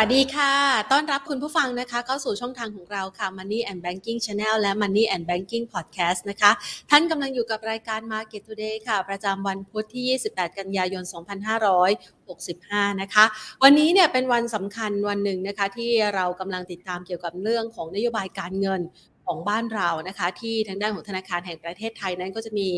วัสดีค่ะ ต้อนรับคุณผู้ฟังนะคะเข้าสู่ช่องทางของเราค่ะ Money and Banking Channel และ Money and Banking Podcast นะคะ ท่านกำลังอยู่กับรายการ Market Today ค่ะ ประจำวันพุธที่ 28 กันยายน 2565 นะคะ วันนี้เนี่ยเป็นวันสำคัญวันหนึ่งนะคะที่เรากำลังติดตามเกี่ยวกับเรื่องของนโยบายการเงิน ของบ้านเรานะคะ ที่ทางด้านของธนาคารแห่งประเทศไทยนั้นก็จะมี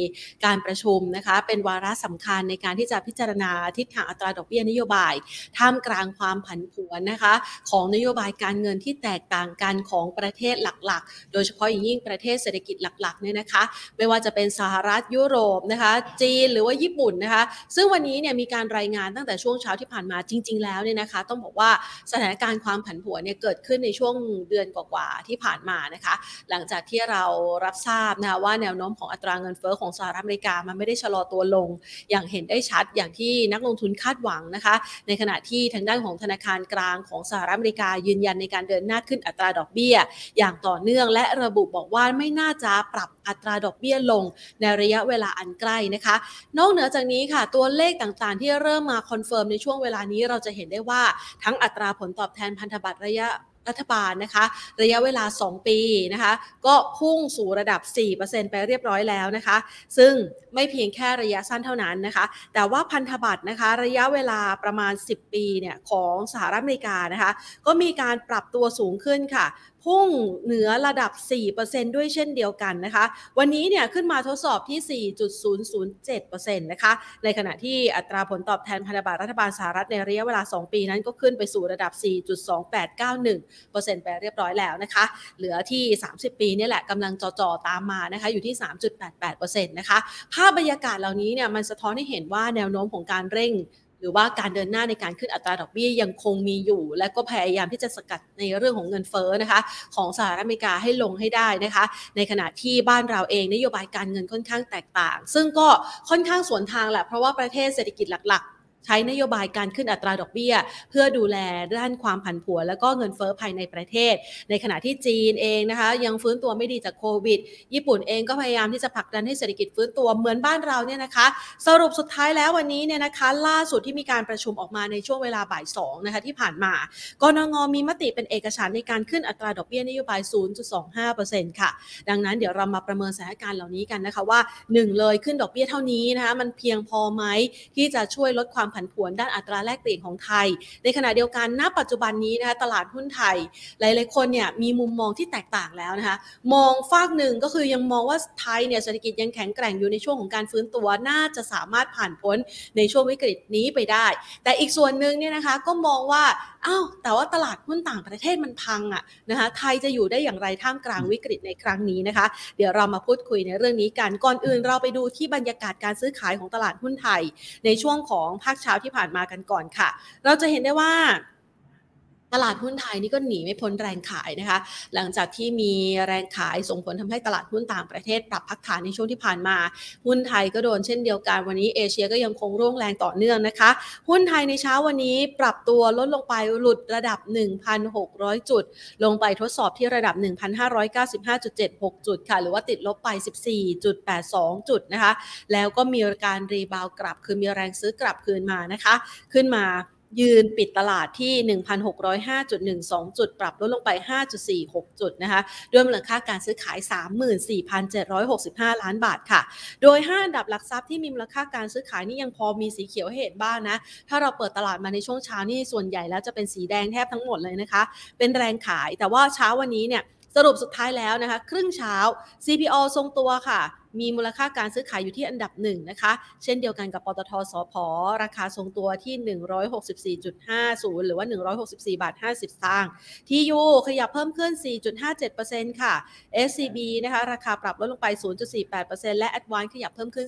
การประชุมนะคะ เป็นวาระสำคัญในการที่จะพิจารณาทิศทางอัตราดอกเบี้ยนโยบาย ท่ามกลางความผันผวนนะคะ ของนโยบายการเงินที่แตกต่างกันของประเทศหลักๆ โดยเฉพาะอย่างยิ่งประเทศเศรษฐกิจหลักๆเนี่ยนะคะ ไม่ว่าจะเป็นสหรัฐยุโรปนะคะจีนหรือว่าญี่ปุ่นนะคะ ซึ่งวันนี้เนี่ยมีการรายงานตั้งแต่ช่วงเช้าที่ผ่านมาจริง ๆ แล้วเนี่ยนะคะ ต้องบอกว่าสถานการณ์ความผันผวนเนี่ยเกิดขึ้นในช่วงเดือนกว่าๆที่ผ่านมานะคะหลังจากที่เรารับทราบนะคะว่าแนวโน้มของอัตราเงินเฟ้อของสหรัฐอเมริกามันไม่ได้ชะลอตัวลง อย่างเห็นได้ชัดอย่างที่นักลงทุนคาดหวังนะคะ ในขณะที่ทางด้านของธนาคารกลางของสหรัฐอเมริกายืนยันในการเดินหน้าขึ้นอัตราดอกเบี้ย อย่างต่อเนื่องและระบุบอกว่าไม่น่าจะปรับอัตราดอกเบี้ยลงในระยะเวลาอันใกล้นะคะ นอกเหนือจากนี้ค่ะ ตัวเลขต่างๆ ที่เริ่มมา confirm ในช่วงเวลานี้เราจะเห็นได้ว่าทั้งอัตราผลตอบแทนพันธบัตรระยะ รัฐบาลนะคะ ระยะเวลา 2 ปีนะคะ ก็พุ่งสู่ระดับ 4%ไปเรียบร้อยแล้วนะคะ ซึ่งไม่เพียงแค่ระยะสั้นเท่านั้นนะคะ แต่ว่าพันธบัตรนะคะ ระยะเวลาประมาณ 10 ปีเนี่ยของสหรัฐอเมริกานะคะ ก็มีการปรับตัวสูงขึ้นค่ะ พุ่งเหนือระดับ 4%ด้วยเช่นเดียวกันนะคะ วันนี้เนี่ยขึ้นมาทดสอบที่ 4.007%นะคะ ในขณะที่อัตราผลตอบแทนพันธบัตรรัฐบาลสหรัฐในระยะเวลา 2 ปีนั้นก็ขึ้นไปสู่ระดับ 4.2891%ไปเรียบร้อยแล้วนะคะ เหลือที่ 30 ปีนี่แหละกำลังจ่อๆตามมานะคะ อยู่ที่ 3.88%นะคะ ภาพบรรยากาศเหล่านี้เนี่ยมันสะท้อนให้เห็นว่าแนวโน้มของการเร่ง หรือว่าการเดินหน้าในการขึ้นอัตราดอกเบี้ยยังคงมีอยู่ และก็พยายามที่จะสกัดในเรื่องของเงินเฟ้อนะคะ ของสหรัฐอเมริกาให้ลงให้ได้นะคะ ในขณะที่บ้านเราเองนโยบายการเงินค่อนข้างแตกต่าง ซึ่งก็ค่อนข้างสวนทางแหละเพราะว่าประเทศเศรษฐกิจหลักๆ ใช้นโยบายการขึ้นอัตราดอกเบี้ย เพื่อดูแลด้านความผันผวน แล้วก็เงินเฟ้อภายในประเทศ ในขณะที่จีนเองนะคะ ยังฟื้นตัวไม่ดีจากโควิด ญี่ปุ่นเองก็พยายามที่จะผลักดันให้เศรษฐกิจฟื้นตัวเหมือนบ้านเราเนี่ยนะคะ สรุปสุดท้ายแล้ววันนี้เนี่ยนะคะ ล่าสุดที่มีการประชุมออกมาในช่วงเวลาบ่าย2นะคะที่ผ่านมากนงมีมติเป็นเอกฉันในการขึ้นอัตราดอกเบี้ยนโยบาย 0.25%ค่ะ ดังนั้นเดี๋ยวเรามาประเมินสถานการณ์เหล่านี้กันนะคะว่า 1 เลยขึ้นดอกเบี้ยเท่านี้นะคะมันเพียงพอไหมที่จะช่วยลดความผันผวนด้านอัตราแลกเปลี่ยนของไทย ในขณะเดียวกันณปัจจุบันนี้นะคะตลาดหุ้นไทย หลายๆคนเนี่ยมีมุมมองที่แตกต่างแล้วนะคะมองฝากหนึ่งก็คือยังมองว่าไทยเนี่ยเศรษฐกิจยังแข็งแกร่งอยู่ในช่วงของการฟื้นตัวน่าจะสามารถผ่านพ้นในช่วงวิกฤตนี้ไปได้ แต่อีกส่วนหนึ่งเนี่ยนะคะก็มองว่าอ้าวแต่ว่าตลาดหุ้นต่างประเทศมันพังอะนะคะไทยจะอยู่ได้อย่างไรท่ามกลางวิกฤตในครั้งนี้นะคะ เดี๋ยวเรามาพูดคุยในเรื่องนี้กันก่อนอื่นเราไปดูที่บรรยากาศการซื้อขายของตลาดหุ้นไทย ในช่วงของภาคเช้าที่ผ่านมากันก่อนค่ะ เราจะเห็นได้ว่า ตลาดหุ้นไทยนี่ก็หนีไม่พ้นแรงขายนะคะ หลังจากที่มีแรงขายส่งผลทำให้ตลาดหุ้นต่างประเทศปรับพักฐานในช่วงที่ผ่านมา หุ้นไทยก็โดนเช่นเดียวกันวันนี้เอเชียก็ยังคงร่วงแรงต่อเนื่องนะคะ หุ้นไทยในเช้าวันนี้ปรับตัวลดลงไปหลุดระดับ 1,600 จุด ลงไปทดสอบที่ระดับ 1,595.76 จุดค่ะ หรือว่าติดลบไป 14.82 จุดนะคะ แล้วก็มีการรีบาวกลับคือมีแรงซื้อกลับคืนมานะคะ ขึ้นมา ยืนปิดตลาดที่ 1,605.12 จุด ปรับลดลงไป 5.46 จุดนะคะ ด้วยมูลค่าการซื้อขาย 34,765 ล้านบาทค่ะ โดย 5 อันดับหลักทรัพย์ที่มีมูลค่าการซื้อขายนี่ยังพอมีสีเขียวให้เห็นบ้างนะ ถ้าเราเปิดตลาดมาในช่วงเช้านี่ส่วนใหญ่แล้วจะเป็นสีแดงแทบทั้งหมดเลยนะคะ เป็นแรงขาย แต่ว่าเช้าวันนี้เนี่ยสรุปสุดท้ายแล้วนะคะ ครึ่งเช้า CPO ทรงตัวค่ะ มีมูลค่าการซื้อขายอยู่ที่อันดับหนึ่งนะคะ เช่นเดียวกันกับปตทสพราคาทรงตัวที่ 164.50 หรือว่า 164บาท50 สตางค์ทียูขยับเพิ่มขึ้น 4.57%ค่ะ SCB นะคะราคาปรับลดลงไป 0.48%และ Advance ขยับเพิ่มขึ้น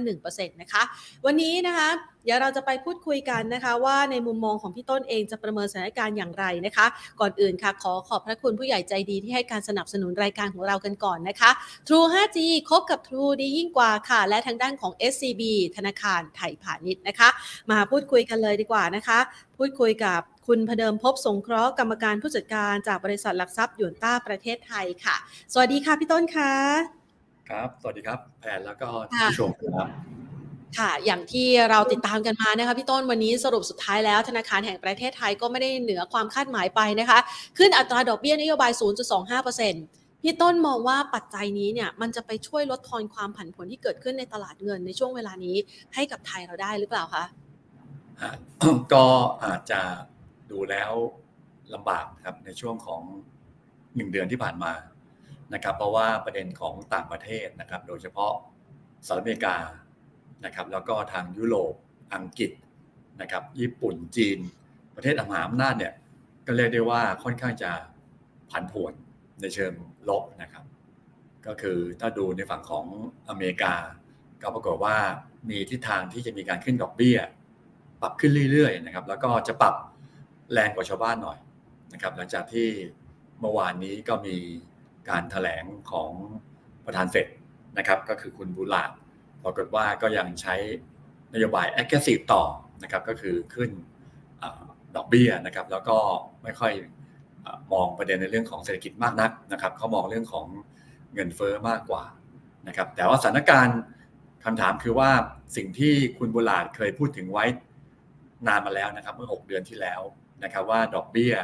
0.51%นะคะ วันนี้นะคะ เดี๋ยวเราจะไปพูดคุยกันนะคะ ว่าในมุมมองของพี่ต้นเองจะประเมินสถานการณ์อย่างไรนะคะ ก่อนอื่นค่ะ ขอขอบพระคุณผู้ใหญ่ใจดีที่ให้การสนับสนุนรายการของเรากันก่อนนะคะ True 5G คบกับ True ดียิ่งกว่าค่ะ และทางด้านของ SCB ธนาคารไทยพาณิชย์นะคะ มาพูดคุยกันเลยดีกว่านะคะ พูดคุยกับคุณพเดิมพบสงเคราะห์กรรมการผู้จัดการจากบริษัทหลักทรัพย์หยวนต้าประเทศไทยค่ะ สวัสดีค่ะพี่ต้นค่ะ ครับ สวัสดีครับ แผนแล้วก็ค่ะผู้ชมครับ ค่ะ อย่างที่เราติดตามกันมานะคะพี่ต้นวันนี้สรุปสุดท้ายแล้ว ธนาคารแห่งประเทศไทยก็ไม่ได้เหนือความคาดหมายไปนะคะ ขึ้นอัตราดอกเบี้ยนโยบาย 0.25%พี่ต้นมองว่าปัจจัยนี้เนี่ยมันจะไปช่วยลดทอนความผันผวนที่เกิดขึ้นในตลาดเงินในช่วงเวลานี้ให้กับไทยเราได้หรือเปล่าคะก็อาจจะดูแล้วลำบากครับในช่วงของหนึ่งเดือนที่ผ่านมานะครับ เพราะว่าประเด็นของต่างประเทศนะครับ โดยเฉพาะสหรัฐอเมริกา นะครับแล้วก็ทางยุโรปอังกฤษนะครับญี่ปุ่นจีน ประเทศอมหาอำนาจเนี่ยก็เรียกได้ว่าค่อนข้างจะผันผวนในเชิงลบนะครับ ก็คือถ้าดูในฝั่งของอเมริกา ก็ปรากฏว่ามีทิศทางที่จะมีการขึ้นดอกเบี้ย ปรับขึ้นเรื่อยๆนะครับแล้วก็จะปรับแรงกว่าชาวบ้านหน่อยนะครับหลังจากที่เมื่อวานนี้ก็มีการถแถลงของประธานเฟดนะครับก็คือคุณบูลาด ปรากฏว่าก็ยังใช้นโยบาย aggressive ต่อนะครับก็คือขึ้นดอกเบี้ยนะครับแล้วก็ไม่ค่อยมองประเด็นในเรื่องของเศรษฐกิจมากนักนะครับเขามองเรื่องของเงินเฟอ้อมากกว่านะครับแต่ว่าสถานการณ์คำถามคือว่าสิ่งที่คุณบุลาดเคยพูดถึงไว้นานมาแล้วนะครับเมื่อ 6 เดือนที่แล้วนะครับว่าดอกเบี้ย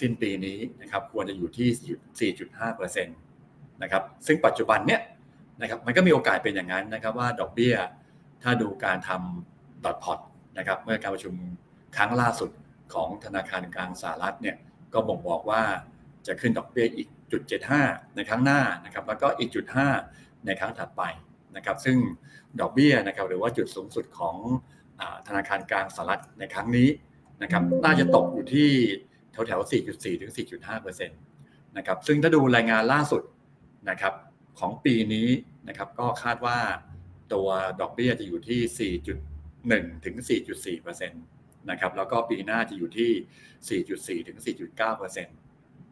สิ้นปีนี้นะครับควรจะอยู่ที่ 4.5%นะครับซึ่งปัจจุบันเนี้ย นะครับมันก็มีโอกาสเป็นอย่างนั้นนะครับว่าดอกเบี้ยถ้าดูการทำดอทพอตนะครับเมื่อการประชุมครั้งล่าสุดของธนาคารกลางสหรัฐเนี่ยก็บ่งบอกว่าจะขึ้นดอกเบี้ยอีกจุด75 ในครั้งหน้านะครับแล้วก็อีกจุด5ในครั้งถัดไปนะครับซึ่งดอกเบี้ยนะครับหรือว่าจุดสูงสุดของธนาคารกลางสหรัฐในครั้งนี้นะครับน่าจะตกอยู่ที่แถวแถว4.4 ถึง 4.5%นะครับซึ่งถ้าดูรายงานล่าสุดนะครับ ของปีนี้นะครับก็คาดว่าตัวดอกเบี้ยจะอยู่ที่ 4.1 ถึง 4.4%นะครับแล้วก็ปีหน้าจะอยู่ที่ 4.4 ถึง 4.9%น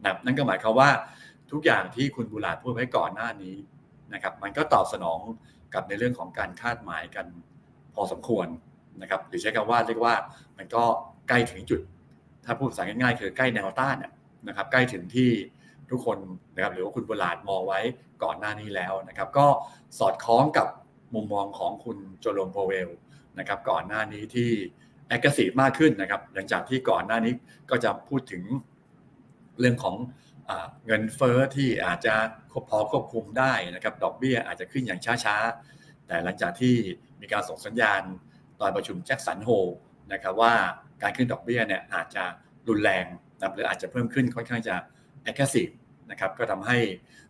ะครับนั่นก็หมายความว่าทุกอย่างที่คุณบุลาดพูดไว้ก่อนหน้านี้นะครับมันก็ตอบสนองกับในเรื่องของการคาดหมายกันพอสมควรนะครับหรือใช้คำว่าเรียกว่ามันก็ใกล้ถึงจุด ถ้าพูดภาษาง่ายๆ คือใกล้แนวต้านนะครับใกล้ถึงที่ทุกคนนะครับหรือว่าคุณบุลาดมองไว้ ก่อนหน้านี้แล้วนะครับ ก็สอดคล้องกับมุมมองของคุณโจโลมโพเวลนะครับ ก่อนหน้านี้ที่แอคทีฟมากขึ้นนะครับ หลังจากที่ก่อนหน้านี้ก็จะพูดถึงเรื่องของเงินเฟอ้อที่อาจจะพอควบคุมได้นะครับ ดอกเบี้ยอาจจะขึ้นอย่างช้าๆ แต่หลังจากที่มีการส่งสัญญาณตอนประชุมแจ็คสันโฮนะครับว่าการขึ้นดอกเบี้ยเนี่ยอาจจะรุนแรงนะหรืออาจจะเพิ่มขึ้นค่อนข้างจะแอคทีฟ นะครับก็ทำให้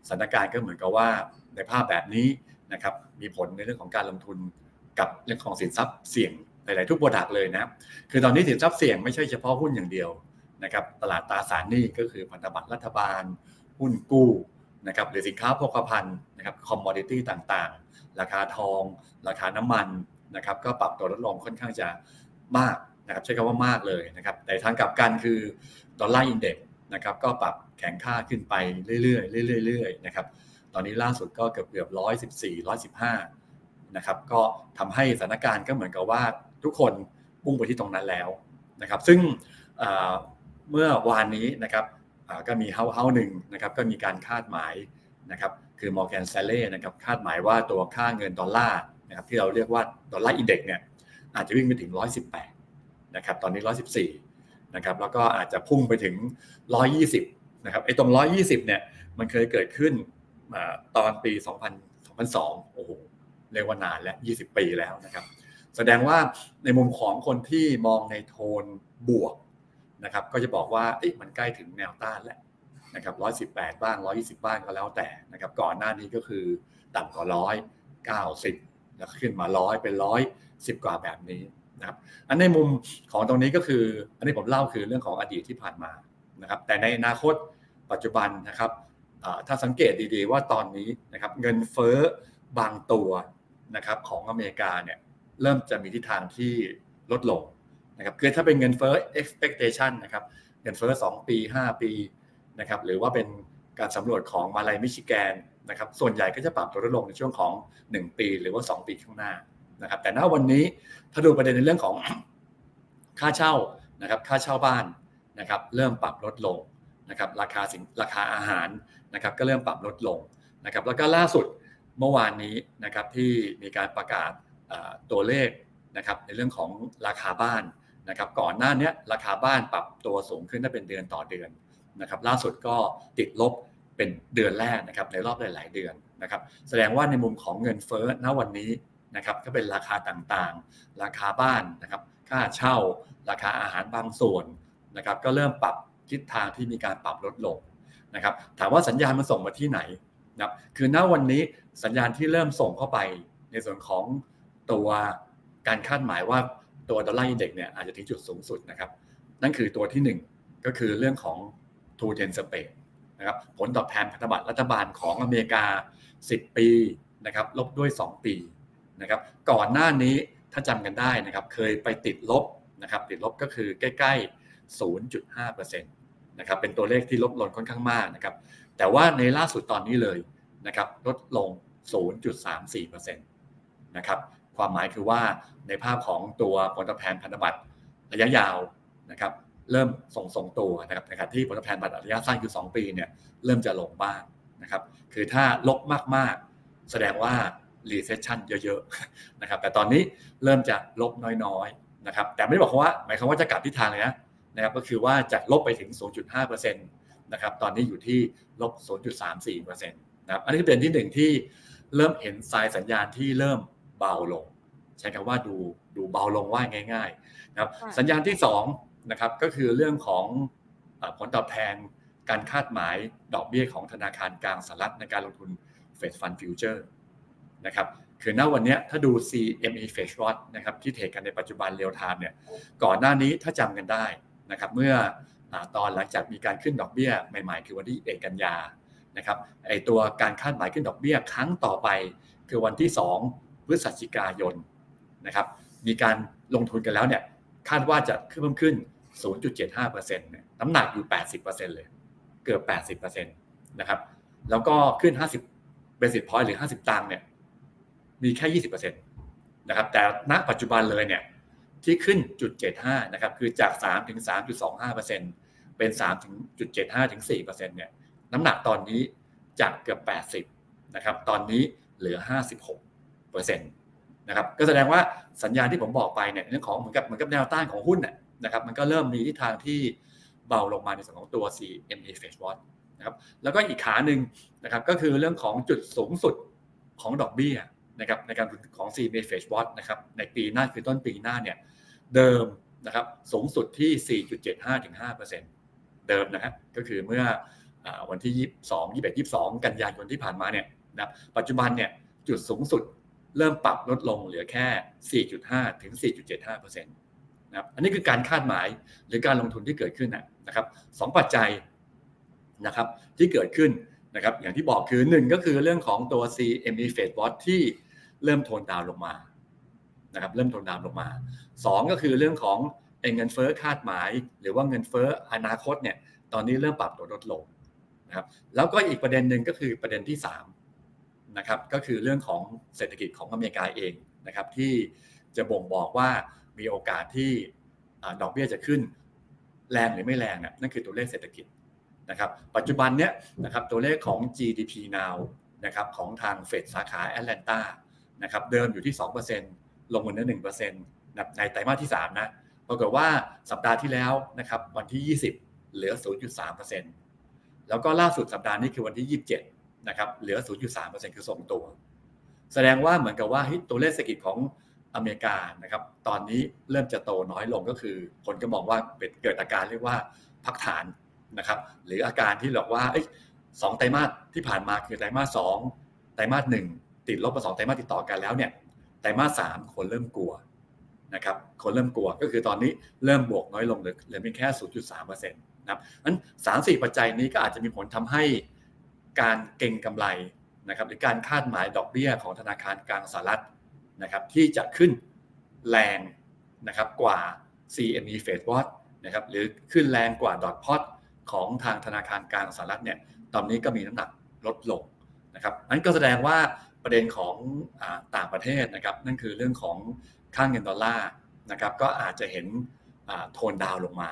สถานการณ์ก็เหมือนกับว่าในภาพแบบนี้นะครับมีผลในเรื่องของการลงทุนกับเรื่องของสินทรัพย์เสี่ยงหลาย ๆ ทุกบริษัทเลยนะคือตอนนี้สินทรัพย์เสี่ยงไม่ใช่เฉพาะหุ้นอย่างเดียวนะครับตลาดตราสารหนี้ก็คือพันธบัตรรัฐบาล หุ้นกู้นะครับหรือสินค้าโภคภัณฑ์นะครับคอมมอดิตี้ต่าง ๆ ราคาทอง ราคาน้ำมันนะครับก็ปรับตัวลดลงค่อนข้างจะมากนะครับใช้คำว่ามากเลยนะครับแต่ทางกลับกันคือดอลลาร์อินเด็กซ์ นะครับก็ปรับแข็งค่าขึ้นไปเรื่อยๆเรื่อยๆนะครับตอนนี้ล่าสุดก็เกือบเกือบร้อยสิบสี่ร้อยสิบห้านะครับก็ทำให้สถานการณ์ก็เหมือนกับว่าทุกคนมุ่งไปที่ตรงนั้นแล้วนะครับซึ่งเมื่อวานนี้นะครับก็มีเฮาเฮาหนึ่งนะครับก็มีการคาดหมายนะครับคือ Morgan Stanley นะครับคาดหมายว่าตัวค่าเงินดอลลาร์นะครับที่เราเรียกว่าดอลลาร์อินเด็กซ์เนี่ยอาจจะวิ่งไปถึง 118นะครับตอนนี้ 114 นะครับแล้วก็อาจจะพุ่งไปถึง 120นะครับไอ้ตรง 120เนี่ยมันเคยเกิดขึ้นตอนปี 2000 2002โอ้โหเรียกว่านานแล้ว 20 ปีแล้วนะครับแสดงว่าในมุมของคนที่มองในโทนบวกนะครับก็จะบอกว่ามันใกล้ถึงแนวต้านแล้วนะครับร้อยสิบแปดบ้างร้อยี่สิบบ้างก็แล้วแต่นะครับก่อนหน้านี้ก็คือต่ำกว่าร้อยเก้าสิบแล้วขึ้นมาร้อยเป็นร้อยสิบกว่าแบบนี้ นะครับอันในมุมของตรงนี้ก็คือ อันนี้ผมเล่าคือเรื่องของอดีตที่ผ่านมานะครับ แต่ในอนาคตปัจจุบันนะครับถ้าสังเกตดีๆว่าตอนนี้นะครับเงินเฟ้อบางตัวนะครับของอเมริกาเนี่ยเริ่มจะมีทิศทางที่ลดลงนะครับคือถ้าเป็นเงินเฟ้อ expectation นะครับเงินเฟ้อ2 ปี 5 ปีนะครับหรือว่าเป็นการสำรวจของมาลายมิชิแกนนะครับส่วนใหญ่ก็จะปรับตัวลดลงในช่วงของ 1 ปี หรือว่า 2 ปีข้างหน้า นะครับแต่ณวันนี้ถ้าดูประเด็นในเรื่องของค่าเช่านะครับค่าเช่าบ้านนะครับเริ่มปรับลดลงนะครับราคาสินราคาอาหารนะครับก็เริ่มปรับลดลงนะครับแล้วก็ล่าสุดเมื่อวานนี้นะครับที่มีการประกาศตัวเลขนะครับในเรื่องของราคาบ้านนะครับก่อนหน้านี้ราคาบ้านปรับตัวสูงขึ้นได้เป็นเดือนต่อเดือนนะครับล่าสุดก็ติดลบเป็นเดือนแรกนะครับในรอบหลาย ๆ เดือนนะครับแสดงว่าในมุมของเงินเฟ้อณวันนี้ นะครับก็เป็นราคาต่างๆ ราคาบ้านนะครับค่าเช่า ราคาอาหารบางส่วนนะครับก็เริ่มปรับทิศทางที่มีการปรับลดลงนะครับถามว่าสัญญาณมันส่งมาที่ไหนนะครับคือณวันนี้สัญญาณที่เริ่มส่งเข้าไปในส่วนของตัวการคาดหมายว่าตัวดอลลาร์อินเด็กเนี่ยอาจจะถึงจุดสูงสุดนะครับนั่นคือตัวที่ 1 ก็คือเรื่องของทูเทนสเปดนะครับผลตอบแทนพันธบัตรรัฐบาลของอเมริกา 10 ปีนะครับลบด้วย 2 ปี นะครับก่อนหน้านี้ถ้าจำกันได้นะครับเคยไปติดลบนะครับติดลบก็คือใกล้ ๆ 0.5%นะครับเป็นตัวเลขที่ลดลงค่อนข้างมากนะครับแต่ว่าในล่าสุดตอนนี้เลยนะครับลดลง 0.34%นะครับความหมายคือว่าในภาพของตัวผลตอบแทนพันธบัตรระยะยาวนะครับเริ่มส่งส่งตัวนะครับในขณะที่ผลตอบแทนบัตรระยะสั้นคือ 2 ปีเนี่ยเริ่มจะลงบ้างนะครับคือถ้าลบมากๆ แสดงว่า recession เยอะๆนะครับแต่ตอนนี้เริ่มจะลบน้อยๆนะครับแต่ไม่ได้บอกว่าหมายความว่าจะกลับทิศทางเลยนะนะครับก็คือว่าจากลบไปถึง 0.5%นะครับตอนนี้อยู่ที่ลบ 0.34%นะครับอันนี้เป็นที่หนึ่งที่เริ่มเห็นสายสัญญาณที่เริ่มเบาลง ใช้คำว่าดูดูเบาลงว่าง่ายๆนะครับสัญญาณที่2นะครับก็คือเรื่องของผลตอบแทนการคาดหมายดอกเบี้ยของธนาคารกลางสหรัฐในการลงทุน Fed Fund Futures นะครับคือณวันนี้ถ้าดู CME f e d Watch นะครับที่ trade กันในปัจจุบัน real-time เนี่ยก่อนหน้านี้ถ้าจำกันได้นะครับเมื่อตอนหลังจากมีการขึ้นดอกเบี้ยใหม่ๆ คือวันที่ยี่เอ็ดกันยานะครับไอตัวการคาดหมายขึ้นดอกเบี้ยครั้งต่อไป คือวันที่2พฤศจิกายนนะครับมีการลงทุนกันแล้วเนี่ยคาดว่าจะขึ้นเพิ่มขึ้น 0.75%เนี่ยน้ำหนักอยู่ 80%เลยเกือบ 80%นะครับแล้วก็ขึ้น 50 basis point หรือ 50 ตังค์เนี่ย มีแค่ 20%นะครับแต่ณปัจจุบันเลยเนี่ยที่ขึ้นจุด75นะครับคือจาก 3 ถึง 3.25%เป็น 3 ถึงจุด75ถึง4%เนี่ยน้ำหนักตอนนี้จากเกือบ 80นะครับตอนนี้เหลือ 56%นะครับก็แสดงว่าสัญญาณที่ผมบอกไปเนี่ยเรื่องของเหมือนกับเหมือนกับแนวต้านของหุ้นนะครับมันก็เริ่มมีทิศทางที่เบาลงมาในส่วนของตัว CMA f e d Watch นะครับแล้วก็อีกขาหนึ่งนะครับก็คือเรื่องของจุดสูงสุดของดอกเบี้ย นะครับในการของ CMA f e d Watch นะครับในปีหน้าคือต้นปีหน้าเนี่ยเดิมนะครับสูงสุดที่ 4.75ถึง5%เดิมนะครับก็คือเมื่อวันที่ 22 21 22 กันยายนที่ผ่านมาเนี่ยนะปัจจุบันเนี่ยจุดสูงสุดเริ่มปรับลดลงเหลือแค่ 4.5 ถึง 4.75%นะครับอันนี้คือการคาดหมายหรือการลงทุนที่เกิดขึ้นนะครับสองปัจจัยนะครับที่เกิดขึ้น นะครับอย่างที่บอกคือ1ก็คือเรื่องของตัว CME Fed Watch ที่เริ่มโทนดาวลงมานะครับเริ่มโทนดาวลงมา 2 ก็คือเรื่องของเงินเฟ้อคาดหมาย หรือว่าเงินเฟ้ออนาคตเนี่ยตอนนี้เริ่มปรับตัวลดลงนะครับแล้วก็อีกประเด็นหนึ่งก็คือประเด็นที่3นะครับก็คือเรื่องของเศรษฐกิจของอเมริกาเองนะครับที่จะบ่งบอกว่ามีโอกาสที่ดอกเบี้ยจะขึ้นแรงหรือไม่แรงน่นั่นคือตัวเลขเศรษฐกิจ นะครับปัจจุบันเนี้ยนะครับตัวเลขของ GDP now นะครับของทางเฟดสาขาแอตแลนตานะครับเดิมอยู่ที่ 2%ลงมาเหลือ1%ในไตรมาสที่ 3 นะปรากฏว่าสัปดาห์ที่แล้วนะครับวันที่ 20 เหลือ 0.3%แล้วก็ล่าสุดสัปดาห์นี้คือวันที่ 27นะครับเหลือ 0.3%คือส่งตัว แสดงว่าเหมือนกับว่าตัวเลขเศรษฐกิจของอเมริกานะครับตอนนี้เริ่มจะโตน้อยลงก็คือ คนก็มองว่าเกิดอาการเรียกว่าพักฐาน นะครับหรืออาการที่บอกว่าสองไตรมาสที่ผ่านมาคือไตรมาสสองไตรมาสหนึ่งติดลบมาสองไตรมาสติดต่อกันแล้วเนี่ยไตรมาสสามคนเริ่มกลัวนะครับคนเริ่มกลัวก็คือตอนนี้เริ่มบวกน้อยลงเหลือเหลือเพียงแค่ 0.3%นะครับนั้นสามสี่ปัจจัยนี้ก็อาจจะมีผลทำให้การเก่งกำไรนะครับหรือการคาดหมายดอกเบี้ยของธนาคารกลางสหรัฐนะครับที่จะขึ้นแรงนะครับกว่า CME Fed Watch นะครับหรือขึ้นแรงกว่าดอทพอต ของทางธนาคารกลางสหรัฐเนี่ยตอนนี้ก็มีน้ำหนักลดลงนะครับนั้นก็แสดงว่าประเด็นของอต่างประเทศนะครับนั่นคือเรื่องของค่างเงินดอลลาร์นะครับก็อาจจะเห็นโทนดาวลงมา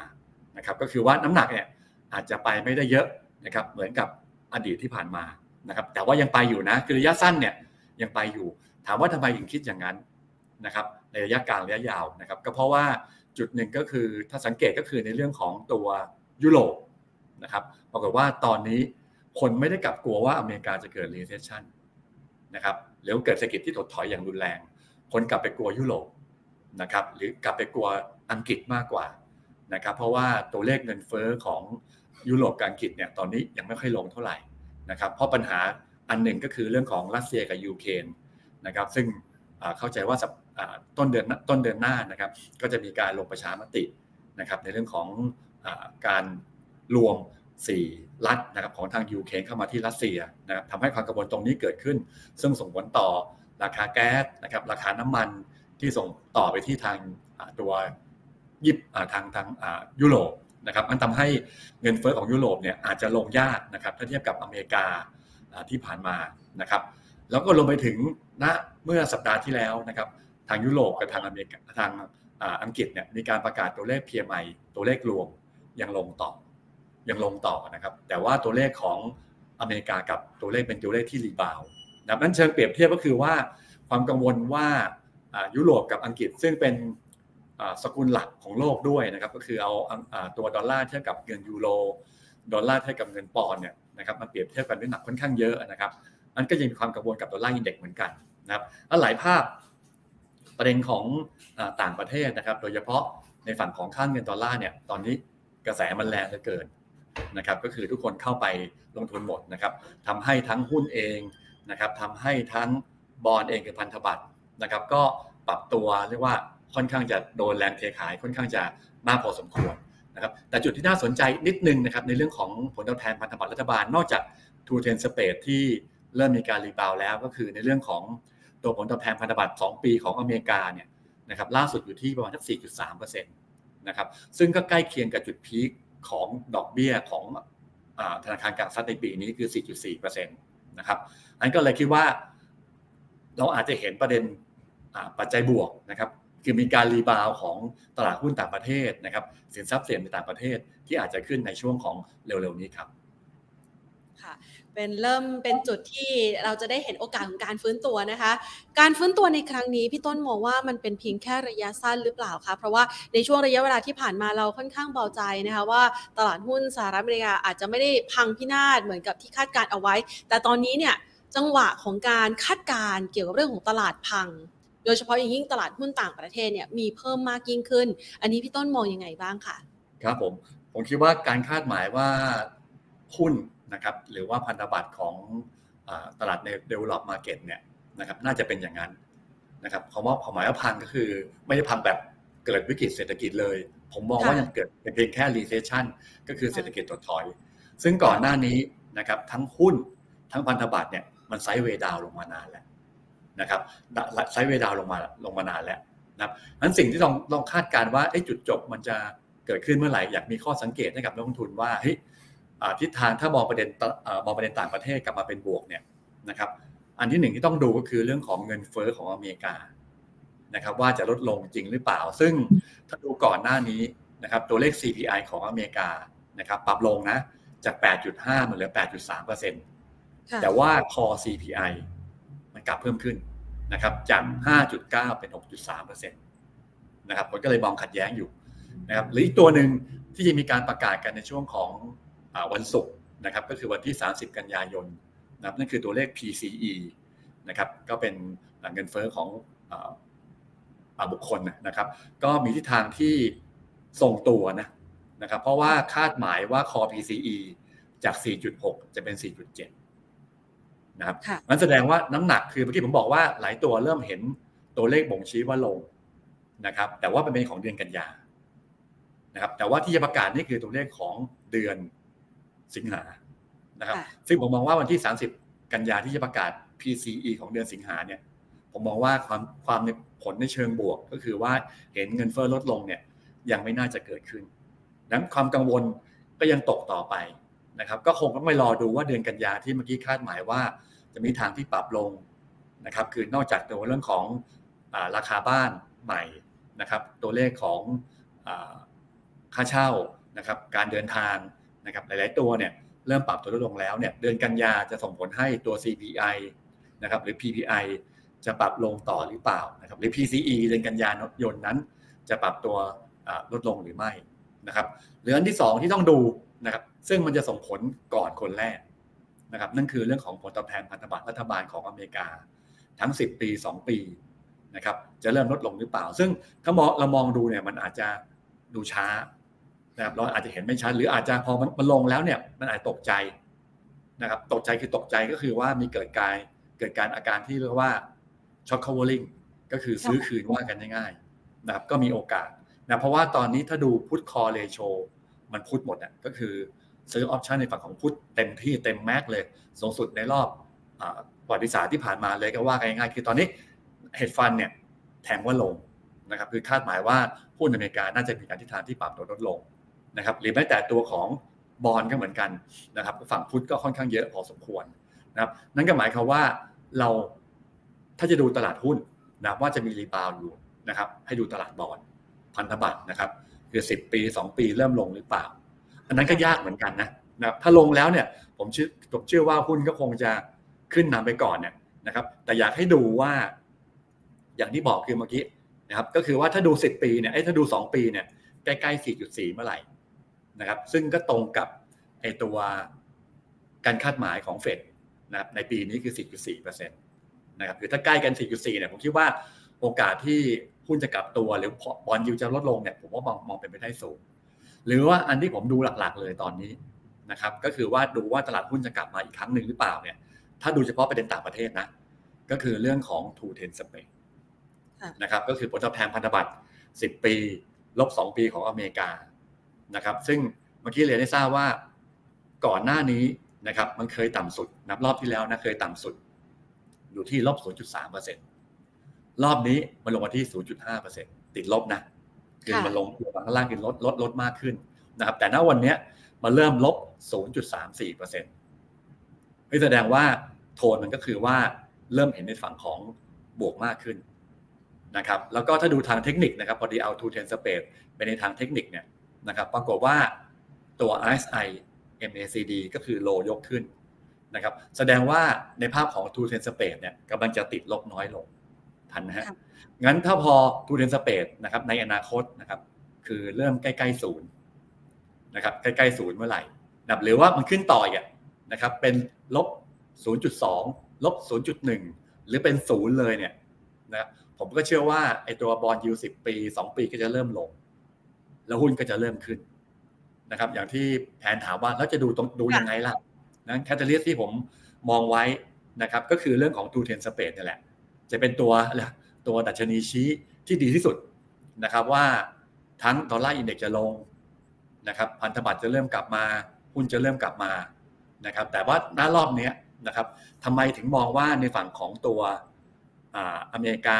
นะครับก็คือว่าน้ำหนักเนี่ยอาจจะไปไม่ได้เยอะนะครับเหมือนกับอดีตที่ผ่านมานะครับแต่ว่ายังไปอยู่นะคือระยะสั้นเนี่ยยังไปอยู่ ถามว่าทำไมถึงคิดอย่างนั้นนะครับในระยะกลางระยะยาวนะครับก็เพราะว่าจุดหนึ่งก็คือถ้าสังเกตก็คือในเรื่องของตัวยุโรป นะครับปรากฏว่าตอนนี้คนไม่ได้กลับกลัวว่าอเมริกาจะเกิด recession นะครับหรือเกิดเศรษฐกิจที่ถดถอยอย่างรุนแรง คนกลับไปกลัวยุโรปนะครับหรือกลับไปกลัวอังกฤษมากกว่านะครับเพราะว่าตัวเลขเงินเฟ้อของยุโรปกับอังกฤษเนี่ยตอนนี้ยังไม่ค่อยลงเท่าไหร่นะครับเพราะปัญหาอันหนึ่งก็คือเรื่องของรัสเซียกับยูเครนนะครับซึ่งเข้าใจว่าต้นเดือนต้นเดือนหน้านะครับก็จะมีการลงประชามตินะครับในเรื่องของอการ รวม 4 รัฐนะครับของทางยูเครนเข้ามาที่รัสเซียนะครับทำให้ความกังวลตรงนี้เกิดขึ้น ซึ่งส่งผลต่อราคาแก๊สนะครับราคาน้ำมันที่ส่งต่อไปที่ทางตัวยิบทางทางยุโรปนะครับมันทำให้เงินเฟ้อของยุโรปเนี่ยอาจจะลงยากนะครับถ้าเทียบกับอเมริกาที่ผ่านมานะครับแล้วก็ลงไปถึงณเมื่อสัปดาห์ที่แล้วนะครับทางยุโรปกับทางอเมริกาทางอังกฤษเนี่ยมีการประกาศตัวเลข PMI ตัวเลขรวมยังลงต่อ ยังลงต่อนะครับ แต่ว่าตัวเลขของอเมริกากับตัวเลขเป็นตัวเลขที่รีบาวนะนั้นเชิงเปรียบเทียบก็คือว่าความกังวลว่ายุโรปกับอังกฤษซึ่งเป็นสกุลหลักของโลกด้วยนะครับก็คือเอาตัวดอลลาร์เทียบกับเงินยูโรดอลลาร์เทียบกับเงินปอนด์เนี่ยนะครับมันเปรียบเทียบกันด้วยน้ำหนักค่อนข้างเยอะนะครับมันก็ยังมีความกังวลกับ Dollar Index เหมือนกันนะครับแล้วหลายภาพประเด็นของต่างประเทศนะครับ โดยเฉพาะในฝั่งของค่าเงินดอลลาร์เนี่ยตอนนี้กระแสมันแรงเหลือเกิน นะครับก็คือทุกคนเข้าไปลงทุนหมดนะครับทำให้ทั้งหุ้นเองนะครับทำให้ทั้งบอลเองคือพันธบัตรนะครับก็ปรับตัวเรียกว่าค่อนข้างจะโดนแรงเทขายค่อนข้างจะมากพอสมควรนะครับแต่จุดที่น่าสนใจนิดนึงนะครับในเรื่องของผลตอบแทนพันธบัตรรัฐบาล นอกจาก two-ten spread ที่เริ่มมีการ rebound แล้วก็คือในเรื่องของตัวผลตอบแทนพันธบัตร 2 ปีของอเมริกาเนี่ยนะครับล่าสุดอยู่ที่ประมาณสัก4.3%นะครับซึ่งก็ใกล้เคียงกับจุด peak ของดอกเบี้ยของธนาคารกลางสหรัฐในปีนี้คือ 4.4%นะครับอันก็เลยคิดว่า เราอาจจะเห็นประเด็นปัจจัยบวกนะครับ คือมีการรีบาวของตลาดหุ้นต่างประเทศนะครับ สินทรัพย์เสี่ยงในต่างประเทศที่อาจจะขึ้นในช่วงของเร็วๆนี้ครับ เป็นเริ่มเป็นจุดที่เราจะได้เห็นโอกาสของการฟื้นตัวนะคะ การฟื้นตัวในครั้งนี้พี่ต้นมองว่ามันเป็นเพียงแค่ระยะสั้นหรือเปล่าคะเพราะว่าในช่วงระยะเวลาที่ผ่านมาเราค่อนข้างเบาใจนะคะว่าตลาดหุ้นสหรัฐอเมริกาอาจจะไม่ได้พังพินาศเหมือนกับที่คาดการเอาไว้ แต่ตอนนี้เนี่ยจังหวะของการคาดการเกี่ยวกับเรื่องของตลาดพัง โดยเฉพาะอย่างยิ่งตลาดหุ้นต่างประเทศเนี่ยมีเพิ่มมากยิ่งขึ้น อันนี้พี่ต้นมองยังไงบ้างคะครับผมผมคิดว่าการคาดหมายว่าหุ้น นะครับหรือว่าพันธบัตรของตลาดใน develop market เนี่ยนะครับน่าจะเป็นอย่างนั้นนะครับคำว่าความหมายว่าพังก็คือ ไม่ได้พังแบบเกิดวิกฤตเศรษฐกิจเลย ผมมองว่ายังเกิดเป็นเพียงแค่ recession ก็คือเศรษฐกิจถดถอย ซึ่งก่อนหน้านี้นะครับทั้งหุ้นทั้งพันธบัตรเนี่ยมันไซด์เวดาวลงมานานแล้วนะครับไซด์เวดาวลงมาลงมานานแล้วนะครับนั้นสิ่งที่ต้องต้องคาดการว่าจุดจบมันจะเกิดขึ้นเมื่อไหร่อยากมีข้อสังเกตให้กับนักลงทุนว่าเฮ้ย ทิศทางถ้ามองประเด็นมองประเด็นต่างประเทศกลับมาเป็นบวกเนี่ยนะครับ อันที่หนึ่งที่ต้องดูก็คือเรื่องของเงินเฟอ้อของอเมริกานะครับ ว่าจะลดลงจริงหรือเปล่า ซึ่งถ้าดูก่อนหน้านี้นะครับตัวเลข CPI ของอเมริกานะครับ ปรับลงนะจาก 8.5มันเหลือ 8.3เปอร์เซ็นต์แต่ว่า core CPI มันกลับเพิ่มขึ้นนะครับจาก 5.9 เป็น 6.3เปอร์เซ็นต์นะครับมันก็เลยมองขัดแย้งอยู่นะครับหรืออีกตัวหนึ่งที่จะมีการประกาศกันในช่วงของ วันศุกร์นะครับก็คือวันที่ 30 กันยายนนะครับนั่นคือตัวเลข PCE นะครับก็เป็นเงินเฟอ้อของบุคคลนะครับ ก็มีทิศทางที่ทรงตัวนะนะครับเพราะว่าคาดหมายว่า core PCE จาก 4.6 จะเป็น 4.7 นะครับมันแสดงว่าน้ำหนักคือเมื่อกี้ผมบอกว่าหลายตัวเริ่มเห็นตัวเลขบ่งชี้ว่าลงนะครับ แต่ว่าเป็นของเดือนกันยานะครับ แต่ว่าที่จะประกาศนี่คือตัวเลขของเดือน สิงหานะครับ ซึ่งผมมองว่าวันที่ 30 กันยาที่จะประกาศ PCE ของเดือนสิงหาเนี่ย ผมมองว่าความความผลในเชิงบวก ก็คือว่าเห็นเงินเฟ้อลดลงเนี่ยยังไม่น่าจะเกิดขึ้นนั้นความกังวลก็ยังตกต่อไปนะครับ ก็คงต้องไปรอดูว่าเดือนกันยาที่เมื่อกี้คาดหมายว่า จะมีทางที่ปรับลงนะครับ คือนอกจากตัวเรื่องของอราคาบ้านใหม่นะครับ ตัวเลขของอค่าเช่านะครับ การเดินทาง นะครับหลาย ๆ ตัวเนี่ยเริ่มปรับตัวลดลงแล้วเนี่ยเดือนกันยาจะส่งผลให้ตัว CPI นะครับหรือ PPI จะปรับลงต่อหรือเปล่านะครับหรือ PCE เดือนกันยายนนั้น จะปรับตัวลดลงหรือไม่นะครับหรืออันที่ 2 ที่ต้องดูนะครับซึ่งมันจะส่งผลก่อนคนแรกนะครับนั่นคือเรื่องของผลตอบแทนพันธบัตรรัฐบาลของอเมริกา ทั้ง 10 ปี 2 ปีนะครับจะเริ่มลดลงหรือเปล่า ซึ่งถ้ามองเรามองดูเนี่ยมันอาจจะดูช้า นะครับเราอาจจะเห็นไม่ชัดหรืออาจจะพอมันลงแล้วเนี่ยมันอาจตกใจนะครับตกใจคือตกใจก็คือว่ามีเกิดการเกิดการอาการที่เรียกว่า short covering ก็คือซื้อคืนว่ากันง่ายๆนะครับก็มีโอกาสนะเพราะว่าตอนนี้ถ้าดู put call ratio มัน put หมดอะก็คือซื้อ option ในฝั่งของ put เต็มที่เต็ม max เลยสูงสุดในรอบประวัติศาสตร์ที่ผ่านมาเลยก็ว่ากันง่ายๆคือตอนนี้เฮดฟันเนี่ยแทงว่าลงนะครับคือคาดหมายว่าหุ้นอเมริกาน่าจะมีการทิศทางที่ปรับตัวลดลง นะครับหรือแม้แต่ตัวของบอลก็เหมือนกันนะครับฝั่งพุทธก็ค่อนข้างเยอะพอสมควรนะครับนั่นก็หมายความว่าเราถ้าจะดูตลาดหุ้นนะว่าจะมีรีบาวอยู่นะครับให้ดูตลาดบอลพันธบัตรนะครับคือสิบปีสองปีเริ่มลงหรือเปล่า อันนั้นก็ยากเหมือนกันนะนะถ้าลงแล้วเนี่ยผมเชื่อผมเชื่อว่าหุ้นก็คงจะขึ้นนำไปก่อนเนี่ยนะครับ แต่อยากให้ดูว่า อย่างที่บอกคือเมื่อกี้นะครับ ก็คือว่าถ้าดูสิบปีเนี่ยไอ้ถ้าดูสองปีเนี่ยใกล้ๆสี่จุดสี่เมื่อไหร่ นะครับซึ่งก็ตรงกับไอ้ตัวการคาดหมายของเฟดนะครับในปีนี้คือ 4.4%นะครับคือถ้าใกล้กัน 4.4 เนี่ยผมคิดว่าโอกาสที่หุ้นจะกลับตัวหรือบอลยูจะลดลงเนี่ยผมว่ามองมองเป็นไปได้สูง หรือว่าอันที่ผมดูหลักๆเลยตอนนี้นะครับก็คือว่าดูว่าตลาดหุ้นจะกลับมาอีกครั้งหนึ่งหรือเปล่าเนี่ยถ้าดูเฉพาะประเด็นต่างประเทศนะก็คือเรื่องของ two ten spread นะครับก็คือผลตอบแทนพันธบัตร 10 ปี ลบ 2 ปีของอเมริกา นะครับ ซึ่งเมื่อกี้เรียนได้ทราบว่าก่อนหน้านี้นะครับ มันเคยต่ำสุดนับรอบที่แล้วนะเคยต่ำสุด อยู่ที่ลบ 0.3%รอบนี้มันลงมาที่ 0.5%ติดลบนะคือมันลงตัวข้างล่างคือลดลดลดมากขึ้นนะครับ แต่ณวันนี้มันเริ่มลบ 0.34%นี่แสดงว่าโทนมันก็คือว่าเริ่มเห็นในฝั่งของบวกมากขึ้นนะครับ แล้วก็ถ้าดูทางเทคนิคนะครับ พอดีเอา2 10 space ไปในทางเทคนิคเนี่ย นะครับปรากฏว่าตัว RSI MACD ก็คือโลยกขึ้นนะครับแสดงว่าในภาพของ2 10 space เนี่ยกำลังจะติดลบน้อยลงทันนะฮะงั้นถ้าพอ2 10 space นะครับในอนาคตนะครับคือเริ่มใกล้ๆศูนย์นะครับใกล้ๆศูนย์เมื่อไหร่นะหรือว่ามันขึ้นต่ออะนะครับเป็นลบ 0.2 ลบ 0.1 หรือเป็นศูนย์เลยเนี่ยนะผมก็เชื่อว่าไอ้ตัวบอลยูสิบปี 2 ปีก็จะเริ่มลง แล้วหุ้นก็จะเริ่มขึ้นนะครับ อย่างที่แผนถามว่าแล้วจะดูตรงดูยังไงล่ะนะแคตตาลิสที่ผมมองไว้นะครับ ก็คือเรื่องของ two ten space นี่แหละ จะเป็นตัวตัวดัชนีชี้ที่ดีที่สุดนะครับว่าทั้งดอลลาร์อินเด็กซ์จะลงนะครับพันธบัตรจะเริ่มกลับมา หุ้นจะเริ่มกลับมานะครับ แต่ว่าหน้ารอบนี้นะครับทำไมถึงมองว่าในฝั่งของตัวอเมริกา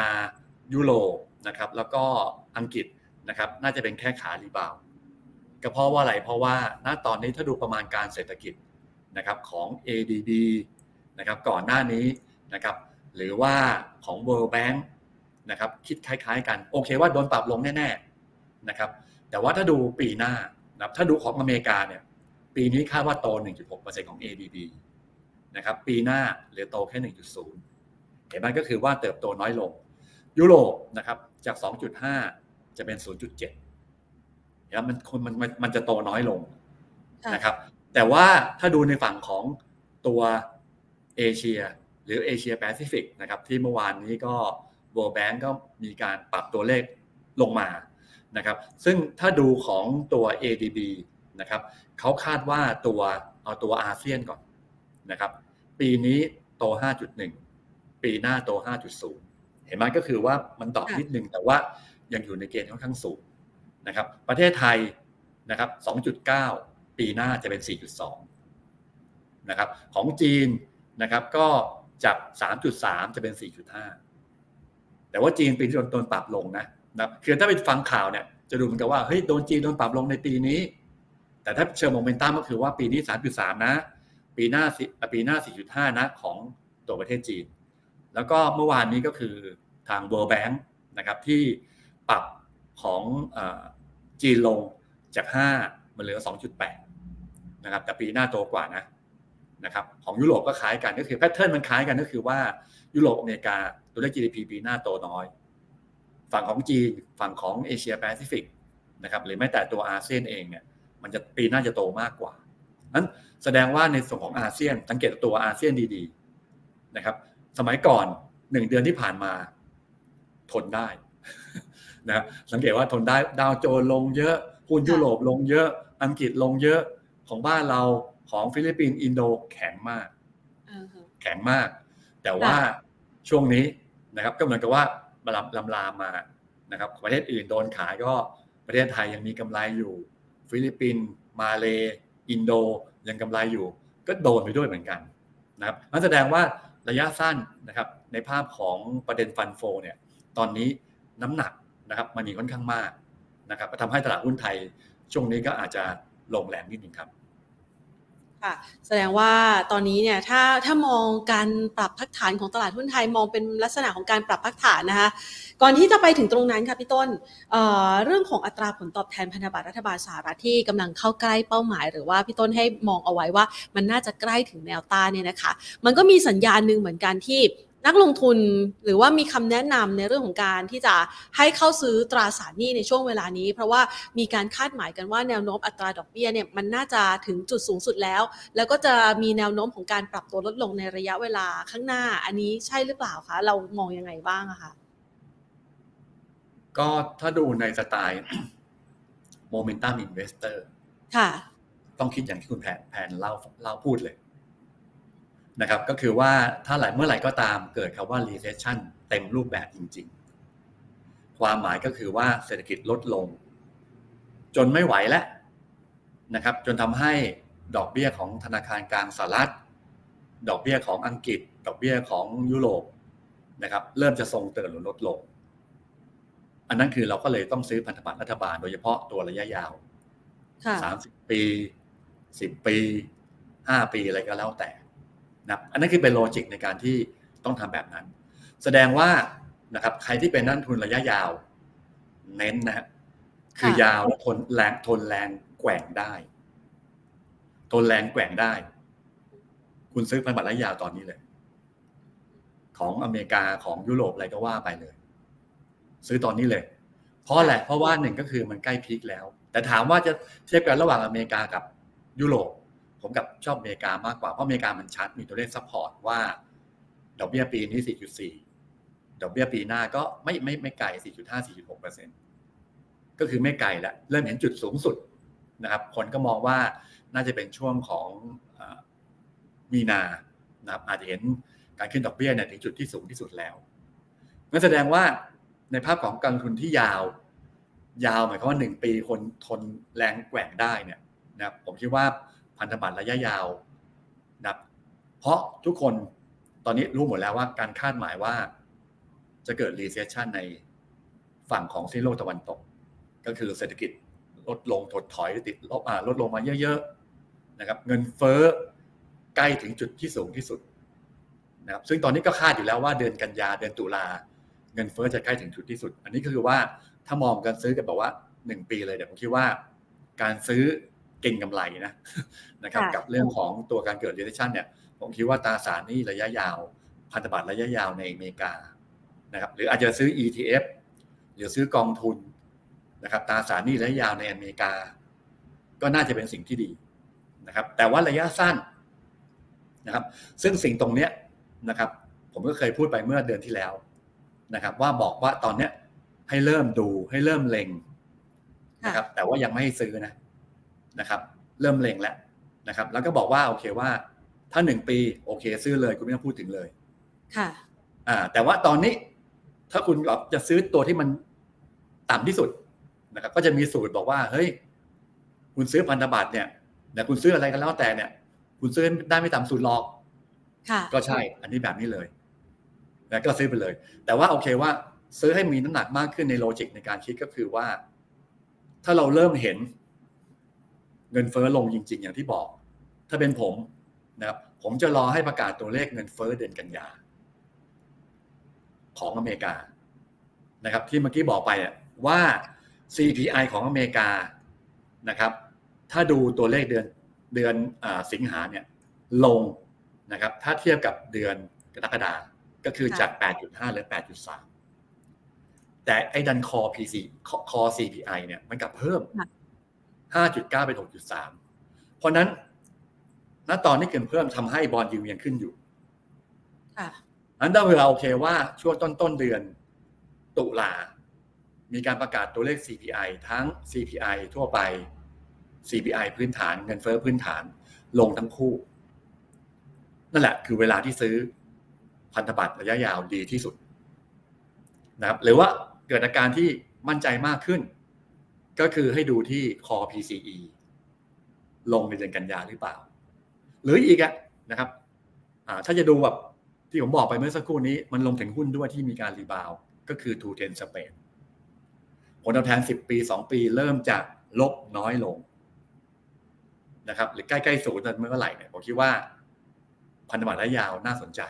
ยุโรปนะครับ แล้วก็อังกฤษ นะครับน่าจะเป็นแค่ขารีบาวก็เพราะว่าอะไรเพราะว่าณตอนนี้ถ้าดูประมาณการเศรษฐกิจนะครับของ ADB นะครับก่อนหน้านี้นะครับหรือว่าของ World Bank นะครับคิดคล้ายๆกัน โอเคว่าโดนปรับลงแน่ๆนะครับแต่ว่าถ้าดูปีหน้านะถ้าดูของอเมริกาเนี่ยปีนี้คาดว่าโต 1.6%ของ ADB นะครับปีหน้าเหลือโตแค่ 1.0 เห็นไหมก็คือว่าเติบโตน้อยลง ยุโรปนะครับจาก 2.5 จะเป็น 0.7เห็นไหมมันมันมันมันจะโตน้อยลงนะครับ แต่ว่าถ้าดูในฝั่งของตัวเอเชีย หรือเอเชียแปซิฟิกนะครับ ที่เมื่อวานนี้ก็ World Bank ก็มีการปรับตัวเลขลงมานะครับ ซึ่งถ้าดูของตัว ADB นะครับเขาคาดว่าตัวเอาตัวอาเซียนก่อนนะครับ ปีนี้โต 5.1 ปีหน้าโต 5.0 เห็นไหมก็คือว่ามันตอบนิดนึงแต่ว่า ยังอยู่ในเกณฑ์ค่อนข้างสูงนะครับ ประเทศไทยนะครับ 2.9 ปีหน้าจะเป็น 4.2 นะครับ ของจีนนะครับก็จาก 3.3 จะเป็น 4.5 แต่ว่าจีนปีที่โดนโดนปรับลงนะนะคือถ้าไปฟังข่าวเนี่ยจะดูเหมือนกับว่าเฮ้ยโดนจีนโดนปรับลงในปีนี้ แต่ถ้าเชิงโมเมนตัมก็คือว่าปีนี้ 3.3 นะ ปีหน้าปีหน้า 4.5 นะของตัวประเทศจีน แล้วก็เมื่อวานนี้ก็คือทาง World Bank นะครับที่ ปรับของจีนลงจาก 5มาเหลือ 2.8 นะครับ แต่ปีหน้าโตกว่านะนะครับ ของยุโรปก็คล้ายกันก็คือแพทเทิร์นมันคล้ายกันก็คือว่ายุโรปอเมริกาตัวเลข GDP ปีหน้าโตน้อย ฝั่งของจีนฝั่งของเอเชียแปซิฟิกนะครับหรือแม้แต่ตัวอาเซียนเองเนี่ยมันจะปีหน้าจะโตมากกว่านั้นแสดงว่าในส่วนของอาเซียนสังเกตตัวอาเซียนดีๆนะครับ สมัยก่อนหนึ่งเดือนที่ผ่านมาทนได้ นะสังเกตว่าทนได้ Dow Jones ลงเยอะหุ้นยุโรปลงเยอะ อังกฤษลงเยอะของบ้านเราของฟิลิปปินส์อินโดแข็งมากแข็งมาก แต่ว่าช่วงนี้นะครับก็เหมือนกับว่าลามลามลามมานะครับประเทศอื่นโดนขายก็ประเทศไทยยังมีกำไรอยู่ ฟิลิปปินส์มาเลอินโดยังกำไรอยู่ ก็โดนไปด้วยเหมือนกันนะครับนั่นแสดงว่าระยะสั้นนะครับในภาพของประเด็น fund flow เนี่ยตอนนี้น้ำหนัก นะครับมันมีค่อนข้างมากนะครับทำให้ตลาดหุ้นไทยช่วงนี้ก็อาจจะลงแรงนิดนึงครับค่ะแสดงว่าตอนนี้เนี่ยถ้าถ้ามองการปรับพักฐานของตลาดหุ้นไทยมองเป็นลักษณะของการปรับพักฐานนะคะก่อนที่จะไปถึงตรงนั้นค่ะพี่ต้นเเรื่องของอัตราผลตอบแทนพันธบัตรรัฐบาลสหรัฐที่กำลังเข้าใกล้เป้าหมาย หรือว่าพี่ต้นให้มองเอาไว้ว่ามันน่าจะใกล้ถึงแนวต้านเนี่ยนะคะ มันก็มีสัญญาณหนึ่งเหมือนกันที่ นักลงทุนหรือว่ามีคำแนะนำในเรื่องของการที่จะให้เข้าซื้อตราสารหนี้ในช่วงเวลานี้ เพราะว่ามีการคาดหมายกันว่าแนวโน้มอัตราดอกเบี้ยเนี่ยมันน่าจะถึงจุดสูงสุดแล้ว แล้วก็จะมีแนวโน้มของการปรับตัวลดลงในระยะเวลาข้างหน้า อันนี้ใช่หรือเปล่าคะเรามองยังไงบ้างอะคะก็ถ้าดูในสไตล์ momentum investor ค่ะ ต้องคิดอย่างที่คุณแผนแผนเล่าเล่าพูดเลย นะครับก็คือว่าถ้าไหลเมื่อไหร่ก็ตามเกิดคำว่า recession เต็มรูปแบบจริง ๆ ความหมายก็คือว่าเศรษฐกิจลดลง จนไม่ไหวแล้วนะครับ จนทำให้ดอกเบี้ยของธนาคารกลางสหรัฐ ดอกเบี้ยของอังกฤษ ดอกเบี้ยของยุโรปนะครับเริ่มจะทรงเติมหรือลดลง อันนั้นคือเราก็เลยต้องซื้อพันธบัตรรัฐบาลโดยเฉพาะตัวระยะยาวสามสิบปีสิบปีห้าปีอะไรก็แล้วแต่ นะอันนั้นคือเป็น logic ในการที่ต้องทำแบบนั้น แสดงว่านะครับใครที่เป็นนักลงทุนระยะยาว เน้นนะฮะคือยาวและทนแรงทนแรงแกว่งได้ ทนแรงแกว่งได้ คุณซื้อพันธบัตรระยะยาวตอนนี้เลย ของอเมริกาของยุโรปอะไรก็ว่าไปเลย ซื้อตอนนี้เลย เพราะอะไรเพราะว่าหนึ่งก็คือมันใกล้ peak แล้ว แต่ถามว่าจะเทียบกันระหว่างอเมริกากับยุโรป ผมกับชอบอเมริกามากกว่า เพราะอเมริกามันชัดมีตัวเลข support ว่าดอกเบี้ยปีนี้ 4.4ดอกเบี้ยปีหน้าก็ไม่ไม่ไม่ไกล 4.5 4.6เปอร์เซ็นต์ก็คือไม่ไกลแล้วเริ่มเห็นจุดสูงสุดนะครับคนก็มองว่าน่าจะเป็นช่วงของมีนานะครับอาจจะเห็นการขึ้นดอกเบี้ยเนี่ยถึงจุดที่สูงที่สุดแล้วนั่นแสดงว่าในภาพของการทุนที่ยาว ยาวหมายความว่าหนึ่งปีคนทนแรงแกว่งได้เนี่ยนะครับผมคิดว่า พันธบัตรระยะยาวนะเพราะทุกคนตอนนี้รู้หมดแล้วว่าการคาดหมายว่าจะเกิด recession ในฝั่งของซีโลกตะวันตก ก็คือเศรษฐกิจลดลงถดถอยติดลบลดลงมาเยอะๆนะครับ เงินเฟ้อใกล้ถึงจุดที่สูงที่สุดนะครับซึ่งตอนนี้ก็คาดอยู่แล้วว่าเดือนกันยาเดือนตุลาเงินเฟ้อจะใกล้ถึงจุดที่สุด อันนี้ก็คือว่าถ้ามองกันซื้อกันแบบว่าหนึ่งปีเลยเดี๋ยวผมคิดว่า การซื้อ เก่งกำไรนะนะครับกับเรื่องของตัวการเกิด recession เนี่ยผมคิดว่าตราสารนี่ระยะยาวพันธบัตรระยะยาวในอเมริกานะครับหรืออาจจะซื้อ ETF หรือซื้อกองทุนนะครับตราสารนี่ระยะยาวในอเมริกา ก็น่าจะเป็นสิ่งที่ดีนะครับ แต่ว่าระยะสั้นนะครับ ซึ่งสิ่งตรงเนี้ยนะครับ ผมก็เคยพูดไปเมื่อเดือนที่แล้วนะครับ ว่าบอกว่าตอนเนี้ยให้เริ่มดูให้เริ่มเล็งนะครับ แต่ว่ายังไม่ให้ซื้อนะ นะครับ เริ่มเล็งแล้วนะครับ แล้วก็บอกว่าโอเคว่า ถ้าหนึ่งปีโอเค ซื้อเลยคุณไม่ต้องพูดถึงเลย ค่ะ อ่า แต่ว่าตอนนี้ ถ้าคุณจะซื้อตัวที่มันต่ำที่สุดนะครับ ก็จะมีสูตรบอกว่า เฮ้ย คุณซื้อพันธบัตรเนี่ยแต่คุณซื้ออะไรกันแล้วแต่เนี่ย คุณซื้อได้ไม่ต่ำสุดหรอกค่ะก็ใช่ อันนี้แบบนี้เลย แล้วก็ซื้อไปเลย แต่ว่าโอเคว่า ซื้อให้มีน้ำหนักมากขึ้นในโลจิกในการคิดก็คือว่า ถ้าเราเริ่มเห็น เงินเฟ้อลงจริง ๆ อย่างที่บอก ถ้าเป็นผมนะครับผมจะรอให้ประกาศตัวเลขเงินเฟ้อเดือนกันยา ของอเมริกานะครับ ที่เมื่อกี้บอกไปว่า CPI ของอเมริกานะครับ ถ้าดูตัวเลขเดือนเดือนอสิงหาเนี่ยลงนะครับ ถ้าเทียบกับเดือนกรกฎาก็คือจาก 8.5เหลือ8.3 แต่ไอ้ดันคอ PC คอ CPI เนี่ยมันกลับเพิ่ม 5.9 เป็น 6.3 เพราะนั้นณตอนนี้เกินเพิ่มทำให้บอลยูยังขึ้นอยู่ค่ะอันถ้าเราโอเคว่าช่วงต้นต้นเดือนตุลา มีการประกาศตัวเลข CPI ทั้ง CPI ทั่วไป CPI พื้นฐานเงินเฟ้อพื้นฐานลงทั้งคู่ นั่นแหละคือเวลาที่ซื้อพันธบัตรระยะยาวดีที่สุดนะครับหรือว่าเกิดอาการที่มั่นใจมากขึ้น ก็คือให้ดูที่ core PCE ลงในเดือนกันยาหรือเปล่า หรืออีกอะนะครับถ้าจะดูแบบที่ผมบอกไปเมื่อสักครู่นี้ มันลงถึงหุ้นด้วยที่มีการรีบาวก็คือ two ten Spain ผลตอบแทน 10 ปี 2 ปี เริ่มจากลบน้อยลงนะครับ หรือใกล้ๆศูนย์เมื่อไหร่เนี่ยผมคิดว่าพันธบัตรระยะยาวน่าสนใจ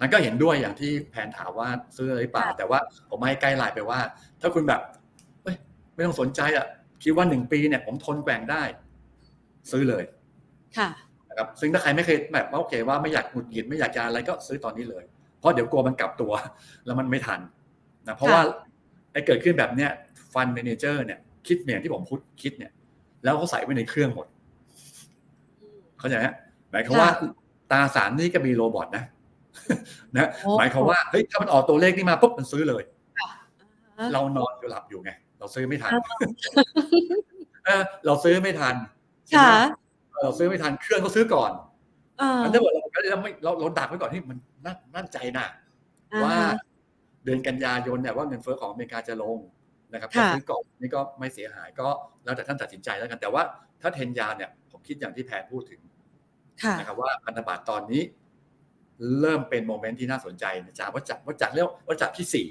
นั้นก็เห็นด้วยอย่างที่แพนถามว่าซื้อหรือเปล่า แต่ว่าผมให้ใกล้ไลน์ไปว่า ถ้าคุณแบบ ไม่ต้องสนใจอะคิดว่าหนึ่งปีเนี่ยผมทนแกว่งได้ ซื้อเลย ค่ะนะครับซึ่งถ้าใครไม่เคยแบบว่าโอเคว่าไม่อยากหงุดหงิดไม่อยากจะอะไรก็ซื้อตอนนี้เลย เพราะเดี๋ยวกลัวมันกลับตัว แล้วมันไม่ทันนะเพราะว่าไอ้เกิดขึ้นแบบเนี้ยฟันเมนเจอร์เนี่ย คิดเหมือนที่ผมพูดคิดเนี่ย แล้วเขาใส่ไว้ในเครื่องหมด เข้าใจไหมหมายความว่าตาสารนี่ก็มีโรบอทนะนะหมายความว่าเฮ้ยถ้ามันออกตัวเลขนี่มาปุ๊บมันซื้อเลย เรานอนอยู่หลับอยู่ไง เราซื้อไม่ทันเราซื้อไม่ทันเราซื้อไม่ทันเครื่องเขาซื้อก่อนอันนั้นเราเราไม่เราเราดักไว้ก่อนที่มันนั่นใจนะว่าเดือนกันยายนเนี่ยว่าเงินเฟ้อของอเมริกาจะลงนะครับก็ซื้อก่อนนี่ก็ไม่เสียหายก็แล้วแต่ท่านตัดสินใจแล้วกันแต่ว่าถ้า ten year เนี่ยผมคิดอย่างที่แพนพูดถึงนะครับว่าพันธบัตรตอนนี้ เริ่มเป็น moment ที่น่าสนใจจากว่าจากว่าจากเรียกว่าจากที่สี่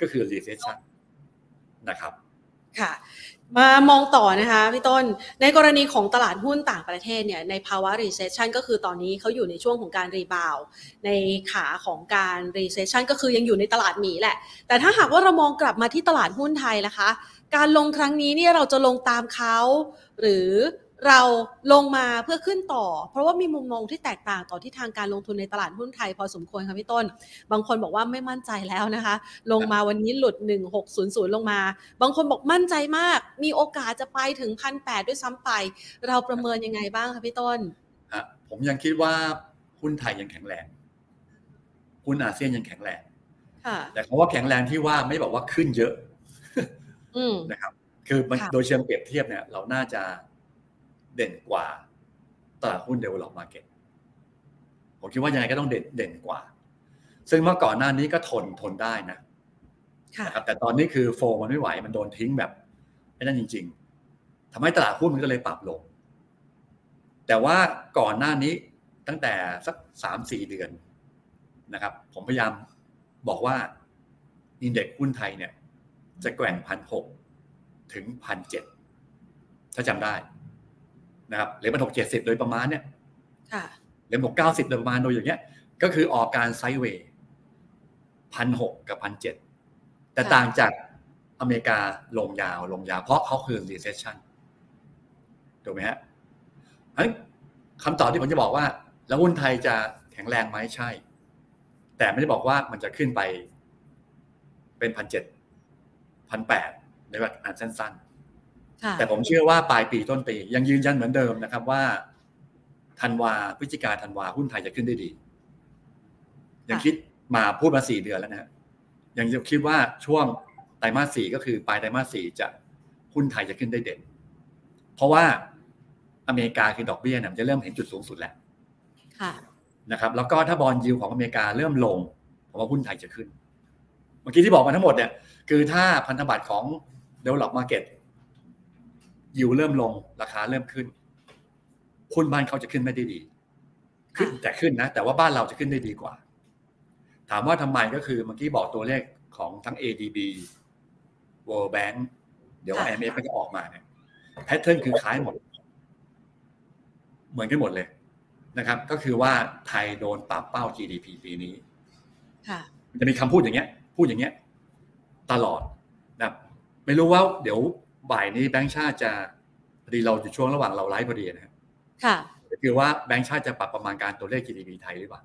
ก็คือ recession นะครับค่ะมามองต่อนะคะพี่ต้น ในกรณีของตลาดหุ้นต่างประเทศเนี่ยในภาวะ recession ก็คือตอนนี้เขาอยู่ในช่วงของการ rebound ในขาของการ recession ก็คือยังอยู่ในตลาดหมีแหละ แต่ถ้าหากว่าเรามองกลับมาที่ตลาดหุ้นไทยนะคะ การลงครั้งนี้เนี่ยเราจะลงตามเขาหรือ เราลงมาเพื่อขึ้นต่อ เพราะว่ามีมุมมองที่แตกต่างต่อที่ทางการลงทุนในตลาดหุ้นไทยพอสมควรค่ะพี่ต้น บางคนบอกว่าไม่มั่นใจแล้วนะคะ ลงมาวันนี้หลุด 1600 ลงมา บางคนบอกมั่นใจมาก มีโอกาสจะไปถึงพันแด้วยซ้ำไป เราประเมินยังไงบ้างคะพี่ต้นผมยังคิดว่าหุ้นไทยยังแข็งแรงหุ้นอาเซียนยังแข็งแรงแต่คำว่าแข็งแรงที่ว่าไม่บอกว่าขึ้นเยอะนะครับ คือโดยเชิงเปรียบเทียบเนี่ย เราน่าจะ เด่นกว่าตลาดหุ้น develop market ผมคิดว่ายังไงก็ต้องเด่นเด่นกว่า ซึ่งเมื่อก่อนหน้านี้ก็ทนทนได้นะนะครับแต่ตอนนี้คือโฟมันไม่ไหวมันโดนทิ้งแบบไม่นั่นจริง ๆทำให้ตลาดหุ้นมันก็เลยปรับลง แต่ว่าก่อนหน้านี้ตั้งแต่สักสามสี่เดือนนะครับ ผมพยายามบอกว่าอินเด็กซ์หุ้นไทยเนี่ย จะแกว่งพันหกถึงพันเจ็ดถ้าจำได้ นะครับเหรียญมันหกเจ็ดสิบโดยประมาณเนี่ยเหรียญหกเก้าสิบโดยประมาณโดยอย่างเงี้ย ก็คือออกการไซด์เวย์พันหกกับพันเจ็ดแต่ต่างจากอเมริกาลงยาวลงยาว เพราะเขาคือ recession ถูกไหมฮะคำตอบที่ผมจะบอกว่า แล้วหุ้นไทยจะแข็งแรงไหมใช่ แต่ไม่ได้บอกว่ามันจะขึ้นไปเป็นพันเจ็ดพันแปดในแบบอันสั้น แต่ผมเชื่อว่าปลายปีต้นปี ยังยืนยันเหมือนเดิมนะครับว่าธันวาพฤศจิกาธันวาหุ้นไทยจะขึ้นได้ดี ยังคิดมาพูดมาสี่เดือนแล้วนะยังคิดว่าช่วงไตรมาสสี่ก็คือปลายไตรมาสสี่จะหุ้นไทยจะขึ้นได้เด่น เพราะว่าอเมริกาคือดอกเบี้ยเนี่ยจะเริ่มเห็นจุดสูงสุดแล้วนะครับ แล้วก็ถ้าบอลยิวของอเมริกาเริ่มลงผมว่าหุ้นไทยจะขึ้น เมื่อกี้ที่บอกมาทั้งหมดเนี่ยคือถ้าพันธบัตรของ develop market ยิวเริ่มลงราคาเริ่มขึ้นหุ้นบ้านเขาจะขึ้นไม่ได้ดี ขึ้นแต่ขึ้นนะ แต่ว่าบ้านเราจะขึ้นได้ดีกว่า ถามว่าทำไมก็คือเมื่อกี้บอกตัวเลขของทั้ง ADB World Bank เดี๋ยว IMF ก็จะออกมาเนี่ยแพทเทิร์นคือคล้ายหมด เหมือนกันหมดเลยนะครับ ก็คือว่าไทยโดนปรับเป้า GDP ปีนี้จะมีคำพูดอย่างเงี้ย พูดอย่างเงี้ย ตลอดนะไม่รู้ว่าเดี๋ยว บ่ายนี้แบงค์ชาติจะพอดีเราอยู่ช่วงระหว่างเราไลฟ์พอดีนะครับก็คือว่าแบงก์ชาติจะปรับประมาณการตัวเลข GDP ไทยหรือเปล่า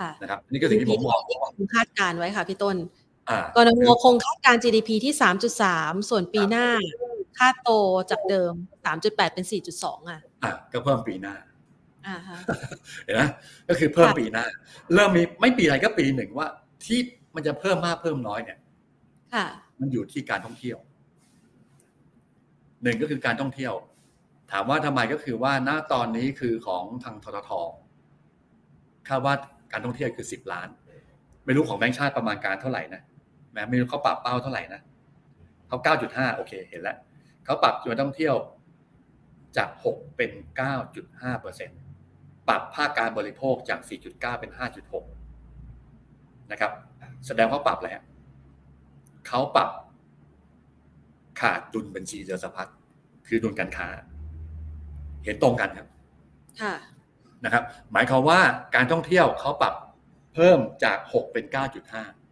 ค่ะนะครับนี่ก็สิ่งที่ผมมองคงคาดการณ์ไว้ค่ะพี่ต้นอ่ากนงคงคาดการณ์ GDP ที่ 3.3 ส่วนปีหน้าคาดโตจากเดิม 3.8 เป็น 4.2 อะอ่าก็เพิ่มปีหน้าอ่าฮะเห็นไหมก็คือเพิ่มค่ะปีหน้า เริ่มมีไม่ปีอะไรก็ปีหนึ่งว่า ที่มันจะเพิ่มมากเพิ่มน้อยเนี่ยค่ะมันอยู่ที่การท่องเที่ยว หนึ่งก็คือการท่องเที่ยว ถามว่าทำไมก็คือว่าณตอนนี้คือของทางทททคาดว่าการท่องเที่ยวคือสิบล้าน ไม่รู้ของแบงก์ชาติประมาณการเท่าไหร่นะแม้ไม่รู้เขาปรับเป้าเท่าไหร่นะเขาเก้าจุดห้าโอเคเห็นแล้วเขาปรับจำนวนท่องเที่ยวจากหกเป็นเก้าจุดห้าเปอร์เซ็นตปรับภาคการบริโภคจากสี่จุดเก้าเป็นห้าจุดหกนะครับ แสดงว่าปรับแล้วเขาปรับ ขาดดุลบัญชีเดินสะพัดคือดุลการค้า เห็นตรงกันครับค่ะนะครับ หมายความว่าการท่องเที่ยวเขาปรับเพิ่มจาก 6 เป็น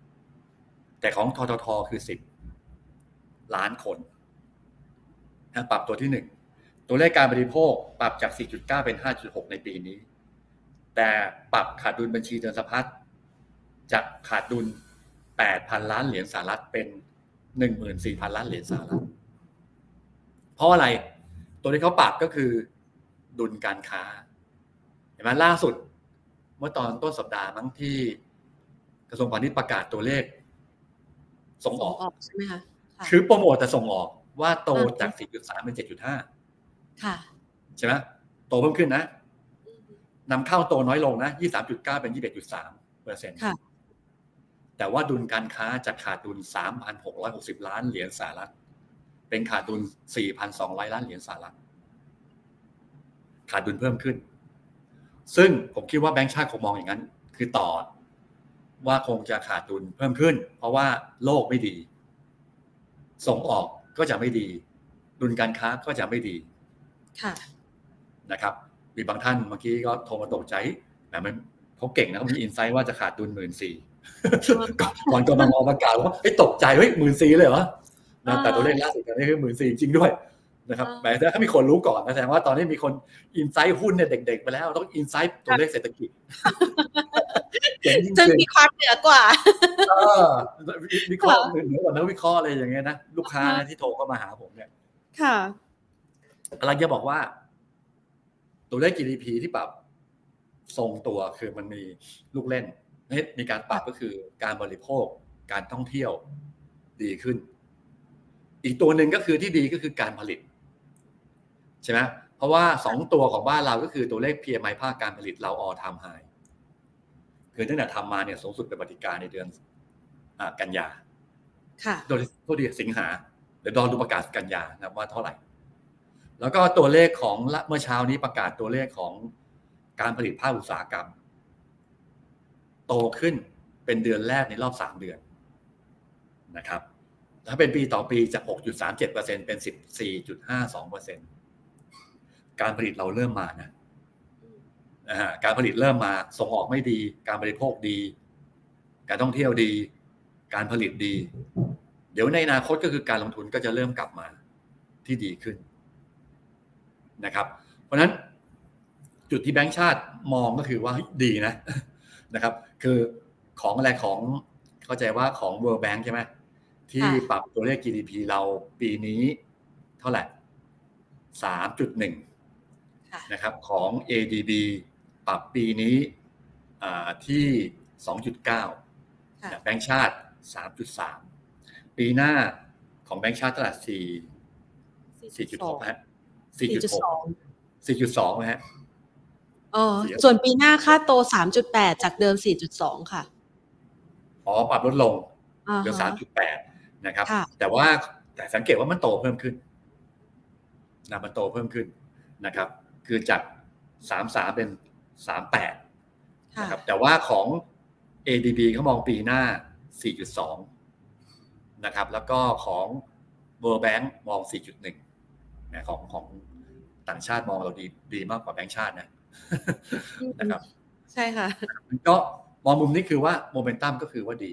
9.5 แต่ของทททคือ 10 ล้านคนนะปรับตัวที่ 1 ตัวเลขการบริโภคปรับจาก 4.9 เป็น 5.6 ในปีนี้ แต่ปรับขาดดุลบัญชีเดินสะพัดจากขาดดุล 8,000 ล้านเหรียญสหรัฐเป็น 14,000ล้านเหรียญสหรัฐเพราะอะไร ตัวที่เขาปรับก็คือ ดุลการค้า เห็นไหมล่าสุด เมื่อตอนต้นสัปดาห์มั้งที่กระทรวงพาณิชย์ประกาศตัวเลข ส่งออกออกใช่ไหมคะค่ะคือโปรโมทแต่ส่งออกว่าโตอ่าจาก 4.3 เป็น 7.5 ค่ะ ใช่ไหมโตเพิ่มขึ้นนะนำเข้าโตน้อยลงนะ 23.9 เป็น 21.3เปอร์เซ็นต์ค่ะ แต่ว่าดุลการค้าจะขาดดุล 3,660 ล้านเหรียญสหรัฐ เป็นขาดดุล 4,200 ล้านเหรียญสหรัฐ ขาดดุลเพิ่มขึ้น ซึ่งผมคิดว่าแบงก์ชาติคงมองอย่างนั้น คือต่อว่าคงจะขาดดุลเพิ่มขึ้น เพราะว่าโลกไม่ดี ส่งออกก็จะไม่ดี ดุลการค้าก็จะไม่ดีค่ะนะครับ มีบางท่านเมื่อกี้ก็โทรมาตกใจแต่มันเขาเก่งนะเขามีอินไซต์ว่าจะขาดดุลหมื่นสี่ ก่อนกำลังอประกาศว่าเฮ้ยตกใจเฮ้ยหมื่นสี่เลยเหรอนะแต่ตัวเลขล่าสุดตอนนี้คือหมื่นสี่จริงด้วยนะครับอ่าแหมแต่ถ้ามีคนรู้ก่อนนะแสดงว่าตอนนี้มีคนอินไซต์หุ้นเนี่ยเด็ก ๆ ไปแล้ว ต้องอินไซต์ตัวเลขเศรษฐกิจเจ๋งจริงซึ่งๆมีความเหนือกว่าเออวิเคราะห์เหนือกว่านักวิเคราะห์อะไรอย่างเงี้ยนะลูกค้านะที่โทรเข้ามาหาผมเนี่ย ค่ะกำลังจะบอกว่า ตัวเลข GDP ที่ปรับทรงตัวคือมันมีลูกเล่นนี่ มีการปรับก็คือการบริโภคการท่องเที่ยวดีขึ้น อีกตัวหนึ่งก็คือที่ดีก็คือการผลิตใช่ไหมเพราะว่าสองตัวของบ้านเราก็คือตัวเลข PMI ภาคการผลิตเราออทำไฮคือตั้งแต่ทำมาเนี่ยสูงสุดเป็นปฏิการในเดือนอากันยาค่ะโดยโทษดีสิงหาเดี๋ยวรอดูประกาศกันยานะว่าเท่าไหร่ แล้วก็ตัวเลขของละเมื่อเช้านี้ประกาศตัวเลขของการผลิตภาคอุตสาหกรรม โตขึ้นเป็นเดือนแรกในรอบสามเดือนนะครับ ถ้าเป็นปีต่อปีจาก 6.37%เป็น 14.52%การผลิตเราเริ่มมานะนะการผลิตเริ่มมา ส่งออกไม่ดี การบริโภคดี การท่องเที่ยวดี การผลิตดี เดี๋ยวในอนาคตก็คือการลงทุนก็จะเริ่มกลับมาที่ดีขึ้นนะครับ เพราะนั้นจุดที่แบงก์ชาติมองก็คือว่าดีนะ นะครับ คือของอะไรของเข้าใจว่าของ World Bank ใช่ไหมที่ค่ะปรับตัวเลข GDP เราปีนี้เท่าไหร่สามจุดหนึ่งค่ะนะครับของ ADB ปรับปีนี้อ่าที่2.9ค่ะแบงก์ชาติ3.3ปีหน้าของแบงก์ชาติเท่าไหร่4 4.6นะฮะ4.6 4.2นะฮะ เออส่วนปีหน้าค่าโต 3.8 จากเดิม 4.2 ค่ะอ๋อปรับลดลงอ่าเหลือฮะ3.8 นะครับค่ะแต่ว่าแต่สังเกตว่ามันโตเพิ่มขึ้นนะมันโตเพิ่มขึ้นนะครับ คือจาก 33 เป็น 38ค่ะนะครับ แต่ว่าของ ADB เขามองปีหน้า 4.2 นะครับ แล้วก็ของ World Bank มอง 4.1นะของของต่างชาติมองเราดีดีมากกว่าแบงก์ชาตินะ นะครับใช่ค่ะก็มองมุมนี้คือว่าโมเมนตัมก็คือว่าดี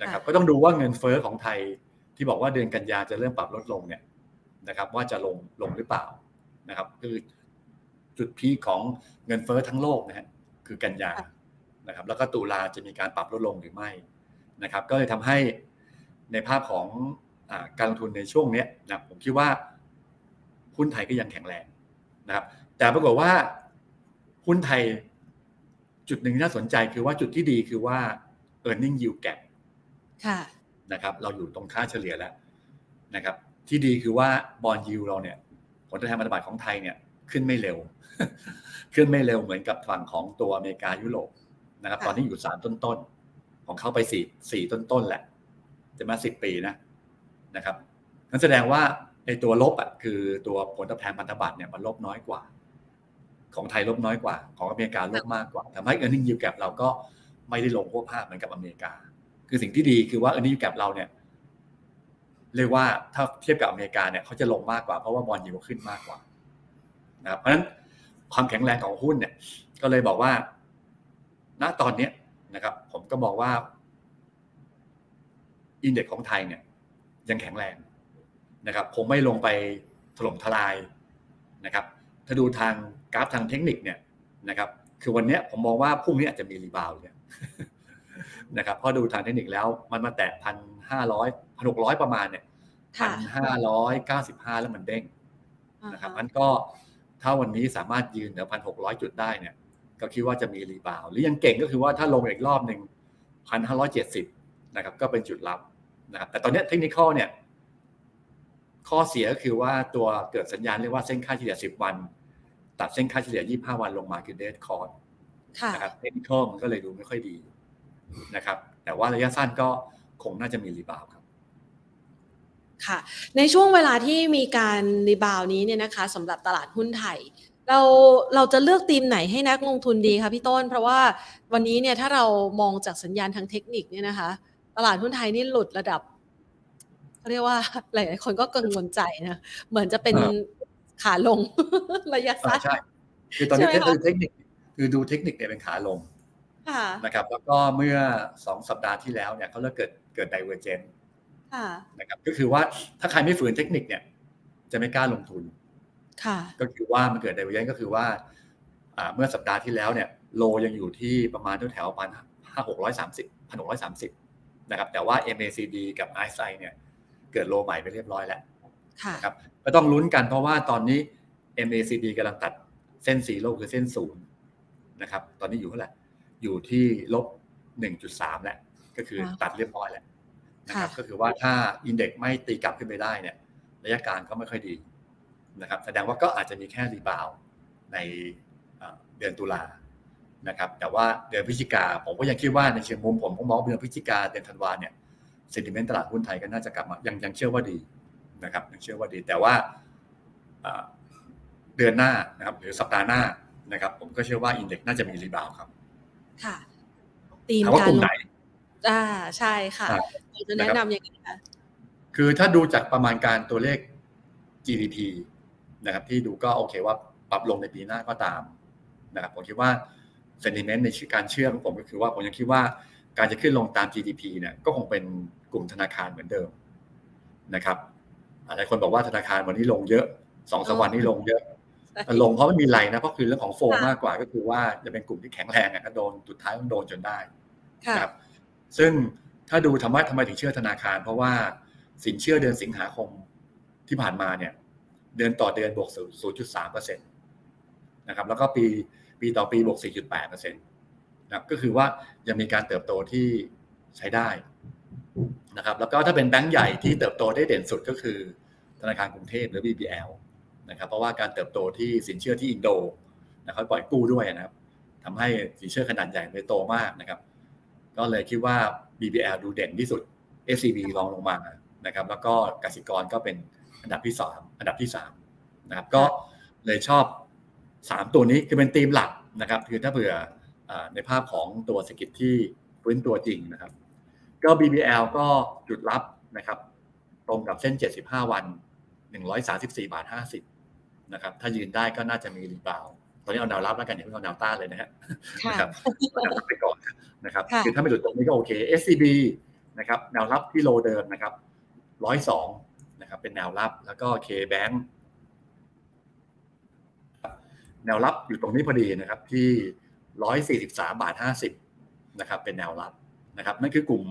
นะครับค่ะก็ต้องดูว่าเงินเฟ้อของไทยที่บอกว่าเดือนกันยาจะเริ่มปรับลดลงเนี่ยนะครับ ว่าจะลงลงหรือเปล่านะครับ คือจุดพีคของเงินเฟ้อทั้งโลกนะฮะคือกันยานะครับ แล้วก็ตุลาจะมีการปรับลดลงหรือไม่นะครับ ก็เลยทำให้ในภาพของอการลงทุนในช่วงนี้นะผมคิดว่าหุ้นไทยก็ยังแข็งแรงนะครับ แต่ปรากฏว่า หุ้นไทย จุดหนึ่งที่น่าสนใจคือว่าจุดที่ดีคือว่า e a r n i n g yield gap ค่ะนะครับเราอยู่ตรงค่าเฉลี่ยแล้วนะครับ ที่ดีคือว่าบอลยูเราเนี่ย ผลตอบแทนพันธบัตรของไทยเนี่ยขึ้นไม่เร็ว ขึ้นไม่เร็วเหมือนกับฝั่งของตัวอเมริกายุโรปนะครับ ตอนนี้อยู่สามต้นๆ ของเขาไปสี่สี่ต้นๆแหละจะมาสิบปีนะนะครับนั่นแสดงว่าไอ้ตัวลบอะคือตัวผลตอบแทนพันธบัตรเนี่ยมันลบน้อยกว่า ของไทยลบน้อยกว่า ของอเมริกาลบมากกว่าทำให้ earning yield gap เราก็ไม่ได้ลงพวกภาพเหมือนกับอเมริกา คือสิ่งที่ดีคือว่า earning yield gap เราเนี่ยเรียกว่าถ้าเทียบกับอเมริกาเนี่ยเขาจะลงมากกว่าเพราะว่าบอลยิวขึ้นมากกว่านะครับเพราะฉะนั้นความแข็งแรงของหุ้นเนี่ยก็เลยบอกว่า ณตอนนี้นะครับ ผมก็บอกว่าindex ของไทยเนี่ย ยังแข็งแรงนะครับคงไม่ลงไปถล่มทลายนะครับ ถ้าดูทาง กราฟทางเทคนิคเนี่ยนะครับ คือวันนี้ผมมองว่าพรุ่งนี้อาจจะมี rebound เนี่ยนะครับพอดูทางเทคนิคแล้วมันมาแตะพันห้าร้อยพันหกร้อยประมาณเนี่ยพันห้าร้อยเก้าสิบห้าแล้วมันเด้งนะครับมันก็ถ้าวันนี้สามารถยืนเหนือพันหกร้อยจุดได้เนี่ย ก็คิดว่าจะมี rebound หรืออย่างเก่งก็คือว่าถ้าลงอีกรอบหนึ่งพันห้าร้อยเจ็ดสิบนะครับก็เป็นจุดรับนะครับแต่ตอนนี้เทคนิคเนี่ย ข้อเสียก็คือว่าตัวเกิดสัญญาณเรียกว่าเส้นค่าเฉลี่ย10 วัน ตัดเส้นค่าเฉลี่ย 25 วันลงมาคือ dead cross นะครับเทคนิคมันก็เลยดูไม่ค่อยดีนะครับ แต่ว่าระยะสั้นก็คงน่าจะมี rebound ครับค่ะ ในช่วงเวลาที่มีการ rebound นี้เนี่ยนะคะสำหรับตลาดหุ้นไทย เราเราจะเลือกธีมไหนให้นักลงทุนดีคะพี่ต้น เพราะว่าวันนี้เนี่ยถ้าเรามองจากสัญญาณทางเทคนิคเนี่ยนะคะ ตลาดหุ้นไทยนี่หลุดระดับเรียกว่าหลาย ๆ คนก็กังวลใจนะ เหมือนจะเป็น ขาลง ระยะสั้นใช่คือตอนนี้เทคนิคคือดูเทคนิคเนี่ยเป็นขาลงนะครับ แล้วก็เมื่อสองสัปดาห์ที่แล้วเนี่ยเขาเริ่มเกิดเกิด divergence นะครับ ก็คือว่าถ้าใครไม่ฝืนเทคนิคเนี่ย จะไม่กล้าลงทุนค่ะก็คือว่ามันเกิด divergence ก็คือว่าเมื่อสัปดาห์ที่แล้วเนี่ย โลยังอยู่ที่ประมาณแถวๆพันห้าหกร้อยสามสิบพันหกร้อยสามสิบนะครับ แต่ว่า MACD กับ RSI เนี่ย เกิดโลใหม่ไปเรียบร้อยแล้วครับ ก็ต้องลุ้นกันเพราะว่าตอนนี้ MACD กำลังตัดเส้นสีโลคือเส้นศูนย์นะครับ ตอนนี้อยู่เท่าไหร่อยู่ที่ลบ 1.3แหละก็คือตัดเรียบร้อยแล้วนะครับ ก็คือว่าถ้าอินเด็กซ์ไม่ตีกลับขึ้นไปได้เนี่ย ระยะการก็ไม่ค่อยดีนะครับ แสดงว่าก็อาจจะมีแค่ rebound ในเดือนตุลานะครับ แต่ว่าเดือนพฤศจิกาผมก็ยังคิดว่าในเชิงมุมผมผมมองเดือนพฤศจิกาเดือนธันวาเนี่ย sentiment ตลาดหุ้นไทยก็น่าจะกลับมายังยังเชื่อว่าดี นะครับยังเชื่อว่าดีแต่ว่าเดือนหน้านะครับ หรือสัปดาห์หน้านะครับ ผมก็เชื่อว่า index น่าจะมี rebound ครับ ค่ะตีมการลงอ่าใช่ค่ะจะแนะนำยังไงคะคือถ้าดูจากประมาณการตัวเลข GDP นะครับ ที่ดูก็โอเคว่าปรับลงในปีหน้าก็ตามนะครับผมคิดว่าเซนติเมนต์ในการเชื่อของผมก็คือว่าผมยังคิดว่าการจะขึ้นลงตาม GDP เนี่ยก็คงเป็นกลุ่มธนาคารเหมือนเดิมนะครับ หลายคนบอกว่าธนาคารวันนี้ลงเยอะสองสวันนี้ลงเยอะแต่ลงเพราะไม่มีไรนะเพราะคือเรื่องของโฟมากกว่าก็คือว่าจะเป็นกลุ่มที่แข็งแรงอะก็โดนสุดท้ายต้องโดนจนได้ครับ ซึ่งถ้าดูทำไมทำไมถึงเชื่อธนาคาร เพราะว่าสินเชื่อเดือนสิงหาคมที่ผ่านมาเนี่ย เดือนต่อเดือนบวก 0.3เปอร์เซ็นต์นะครับ แล้วก็ปีปีต่อปีบวก 4.8เปอร์เซ็นต์นะก็คือว่ายังมีการเติบโตที่ใช้ได้ นะครับแล้วก็ถ้าเป็นแบงก์ใหญ่ที่เติบโตได้เด่นสุดก็คือ ธนาคารกรุงเทพหรือ BBL นะครับเพราะว่าการเติบโตที่สินเชื่อที่อินโดนะครับปล่อยกู้ด้วยนะครับทำให้สินเชื่อขนาดใหญ่เลยโตมากนะครับ ก็เลยคิดว่า BBL ดูเด่นที่สุด SCB รองลงมานะครับ แล้วก็กสิกรก็เป็นอันดับที่สามอันดับที่สามนะครับ ก็เลยชอบสามตัวนี้คือเป็นธีมหลักนะครับ คือถ้าเผื่อในภาพของตัวเศรษฐกิจที่พื้นตัวจริงนะครับ ก็ BBL ก็จุดรับนะครับ ตรงกับเส้น 75 วัน 134 บาท 50 นะครับ ถ้ายืนได้ก็น่าจะมีรีบาวตอนนี้เอาแนวรับแล้วกันอย่าเพิ่งเอาแนวต้านเลยนะฮะนะครับไปก่อนนะครับคือถ้าไม่หลุดตรงนี้ก็โอเค SCB นะครับแนวรับที่โลเดิมนะครับ 102 นะครับ เป็นแนวรับแล้วก็ KBank แนวรับอยู่ตรงนี้พอดีนะครับ ที่ร้อยสี่สิบสามบาทห้าสิบนะครับ เป็นแนวรับนะครับนั่นคือกลุ่ม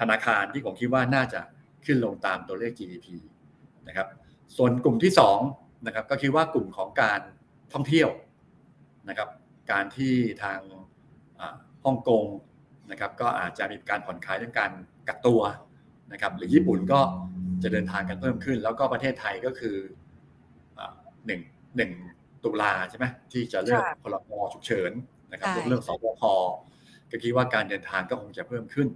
ธนาคารที่ผมคิดว่าน่าจะขึ้นลงตามตัวเลข GDP นะครับส่วนกลุ่มที่สองนะครับก็คิดว่ากลุ่มของการท่องเที่ยวนะครับการที่ทางฮ่องกงนะครับก็อาจจะมีการผ่อนคลายเรื่องการกักตัวนะครับหรือญี่ปุ่นก็จะเดินทางกันเพิ่มขึ้น แล้วก็ประเทศไทยก็คือหนึ่งหนึ่งตุลาใช่ไหมที่จะเลือกพลกฉุกเฉินนะครับเรื่องสบคก็คิดว่าการเดินทางก็คงจะเพิ่มขึ้น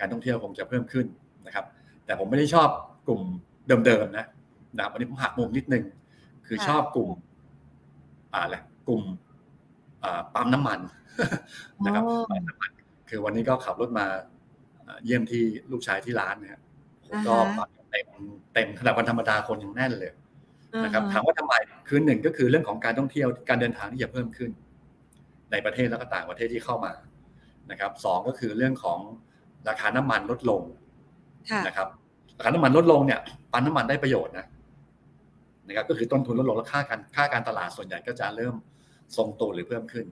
การท่องเที่ยวคงจะเพิ่มขึ้นนะครับ แต่ผมไม่ได้ชอบกลุ่มเดิมๆนะนะวันนี้ผมหักมุมนิดนึง คือชอบกลุ่มอะไรกลุ่มปั๊มน้ำมันนะครับปั๊มน้ำมันคือวันนี้ก็ขับรถมาเยี่ยมที่ลูกชายที่ร้านเนี่ยก็เต็มเต็มขนาดวันธรรมดาคนยังแน่นเลยนะครับถามว่าทำไมคือหนึ่งก็คือเรื่องของการท่องเที่ยวการเดินทางที่จะเพิ่มขึ้น ในประเทศแล้วก็ต่างประเทศที่เข้ามานะครับสองก็คือเรื่องของ ราคาน้ำมันลดลงนะครับราคาน้ำมันลดลงเนี่ยปันน้ำมันได้ประโยชน์นะนะครับ ก็คือต้นทุนลดลงแล้วค่าการค่าการตลาดส่วนใหญ่ก็จะเริ่มทรงตัวหรือเพิ่มขึ้น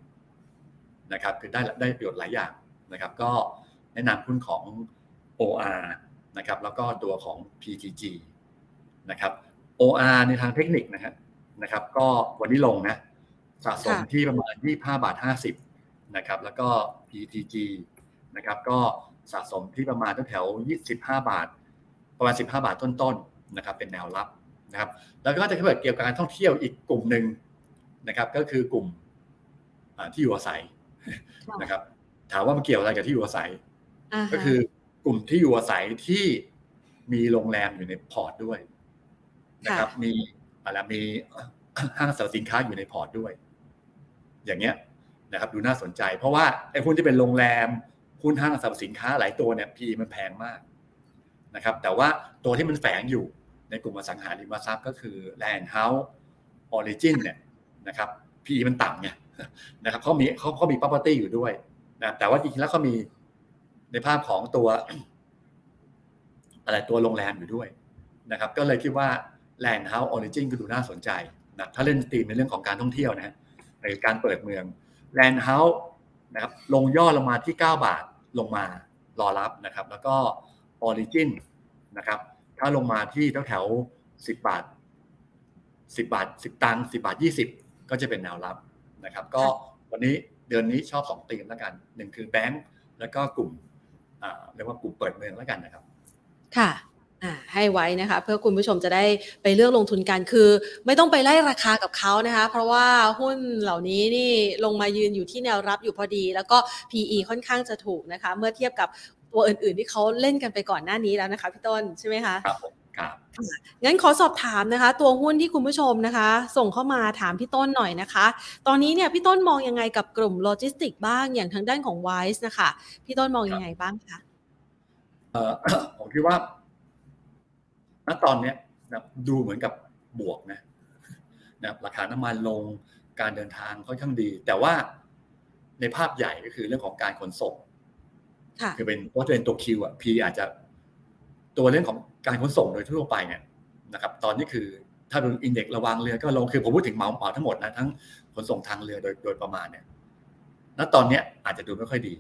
นะครับ คือได้ได้ประโยชน์หลายอย่างนะครับ ก็แนะนำหุ้นของ OR นะครับ แล้วก็ตัวของ PTG นะครับ OR ในทางเทคนิคนะฮะนะครับ ก็วันนี้ลงนะสะสมที่ประมาณ25บาท50นะครับ แล้วก็ PTG นะครับ ก็ สะสมที่ประมาณแถว 25 บาท ประมาณ 15 บาทต้นๆนะครับเป็นแนวรับนะครับแล้วก็จะเกิดเกี่ยวกับการท่องเที่ยวอีกกลุ่มหนึ่งนะครับก็คือกลุ่มที่อยู่อาศัยนะครับถามว่ามันเกี่ยวอะไรกับที่อยู่อาศัย ก็คือกลุ่มที่อยู่อาศัยที่มีโรงแรมอยู่ใน port ด้วยนะครับมีอะไรมีห้างสรรพสินค้าอยู่ใน port ด้วย อย่างเงี้ยนะครับดูน่าสนใจ เพราะว่าไอ้หุ้นที่เป็นโรงแรม หุ้นห้างสรรพสินค้าหลายตัวเนี่ย PE มันแพงมากนะครับ แต่ว่าตัวที่มันแฝงอยู่ในกลุ่มอสังหาริมทรัพย์ก็คือ Land House Origin เนี่ยนะครับ PE มันต่ำไงนะครับเขามีเขาเขามี property อยู่ด้วยนะแต่ว่าจริงๆแล้วเขามีในภาพของตัวอะไรตัวโรงแรมอยู่ด้วยนะครับ ก็เลยคิดว่า Land House Origin ก็ดูน่าสนใจนะถ้าเล่นตีมในเรื่องของการท่องเที่ยวนะในการเปิดเมือง Land House นะครับลงย่อลงมาที่ 9 บาท ลงมารอรับนะครับ แล้วก็ Originนะครับ ถ้าลงมาที่แถวแถว10บาท10บาท10ตังค์10บาท20ก็จะเป็นแนวรับนะครับ ก็วันนี้เดือนนี้ชอบ2ตีมแล้วกันหนึ่งคือแบงก์แล้วก็กลุ่มเรียกว่ากลุ่มเปิดเมืองแล้วกันนะครับ ค่ะ ให้ไว้นะคะเพื่อคุณผู้ชมจะได้ไปเลือกลงทุนกันคือ ไม่ต้องไปไล่ราคากับเขานะคะ เพราะว่าหุ้นเหล่านี้นี่ลงมายืนอยู่ที่แนวรับอยู่พอดี แล้วก็ PE ค่อนข้างจะถูกนะคะ เมื่อเทียบกับตัวอื่นๆ ที่เขาเล่นกันไปก่อนหน้านี้แล้วนะคะพี่ต้นใช่ไหมคะครับครับงั้นขอสอบถามนะคะ ตัวหุ้นที่คุณผู้ชมนะคะ ส่งเข้ามาถามพี่ต้นหน่อยนะคะ ตอนนี้เนี่ยพี่ต้นมองยังไงกับกลุ่มโลจิสติกบ้างอย่างทางด้านของ Wise นะคะพี่ต้นมองยังไงบ้างคะเออผมคิดว่า ณตอนนี้นะดูเหมือนกับบวกนะนะราคาน้ำมันลงการเดินทางค่อนข้างดี แต่ว่าในภาพใหญ่ก็คือเรื่องของการขนส่งคือเป็นเพราะเป็นตัวคิวอะพีอาจจะตัวเรื่องของการขนส่งโดยทั่วไปเนี่ยนะครับ ตอนนี้คือถ้าดูอินเด็กซ์ระวังเรือก็ลงคือผมพูดถึงเหมาเหมาทั้งหมดนะทั้งขนส่งทางเรือโดยโดยประมาณเนี่ยณตอนนี้อาจจะดูไม่ค่อยดี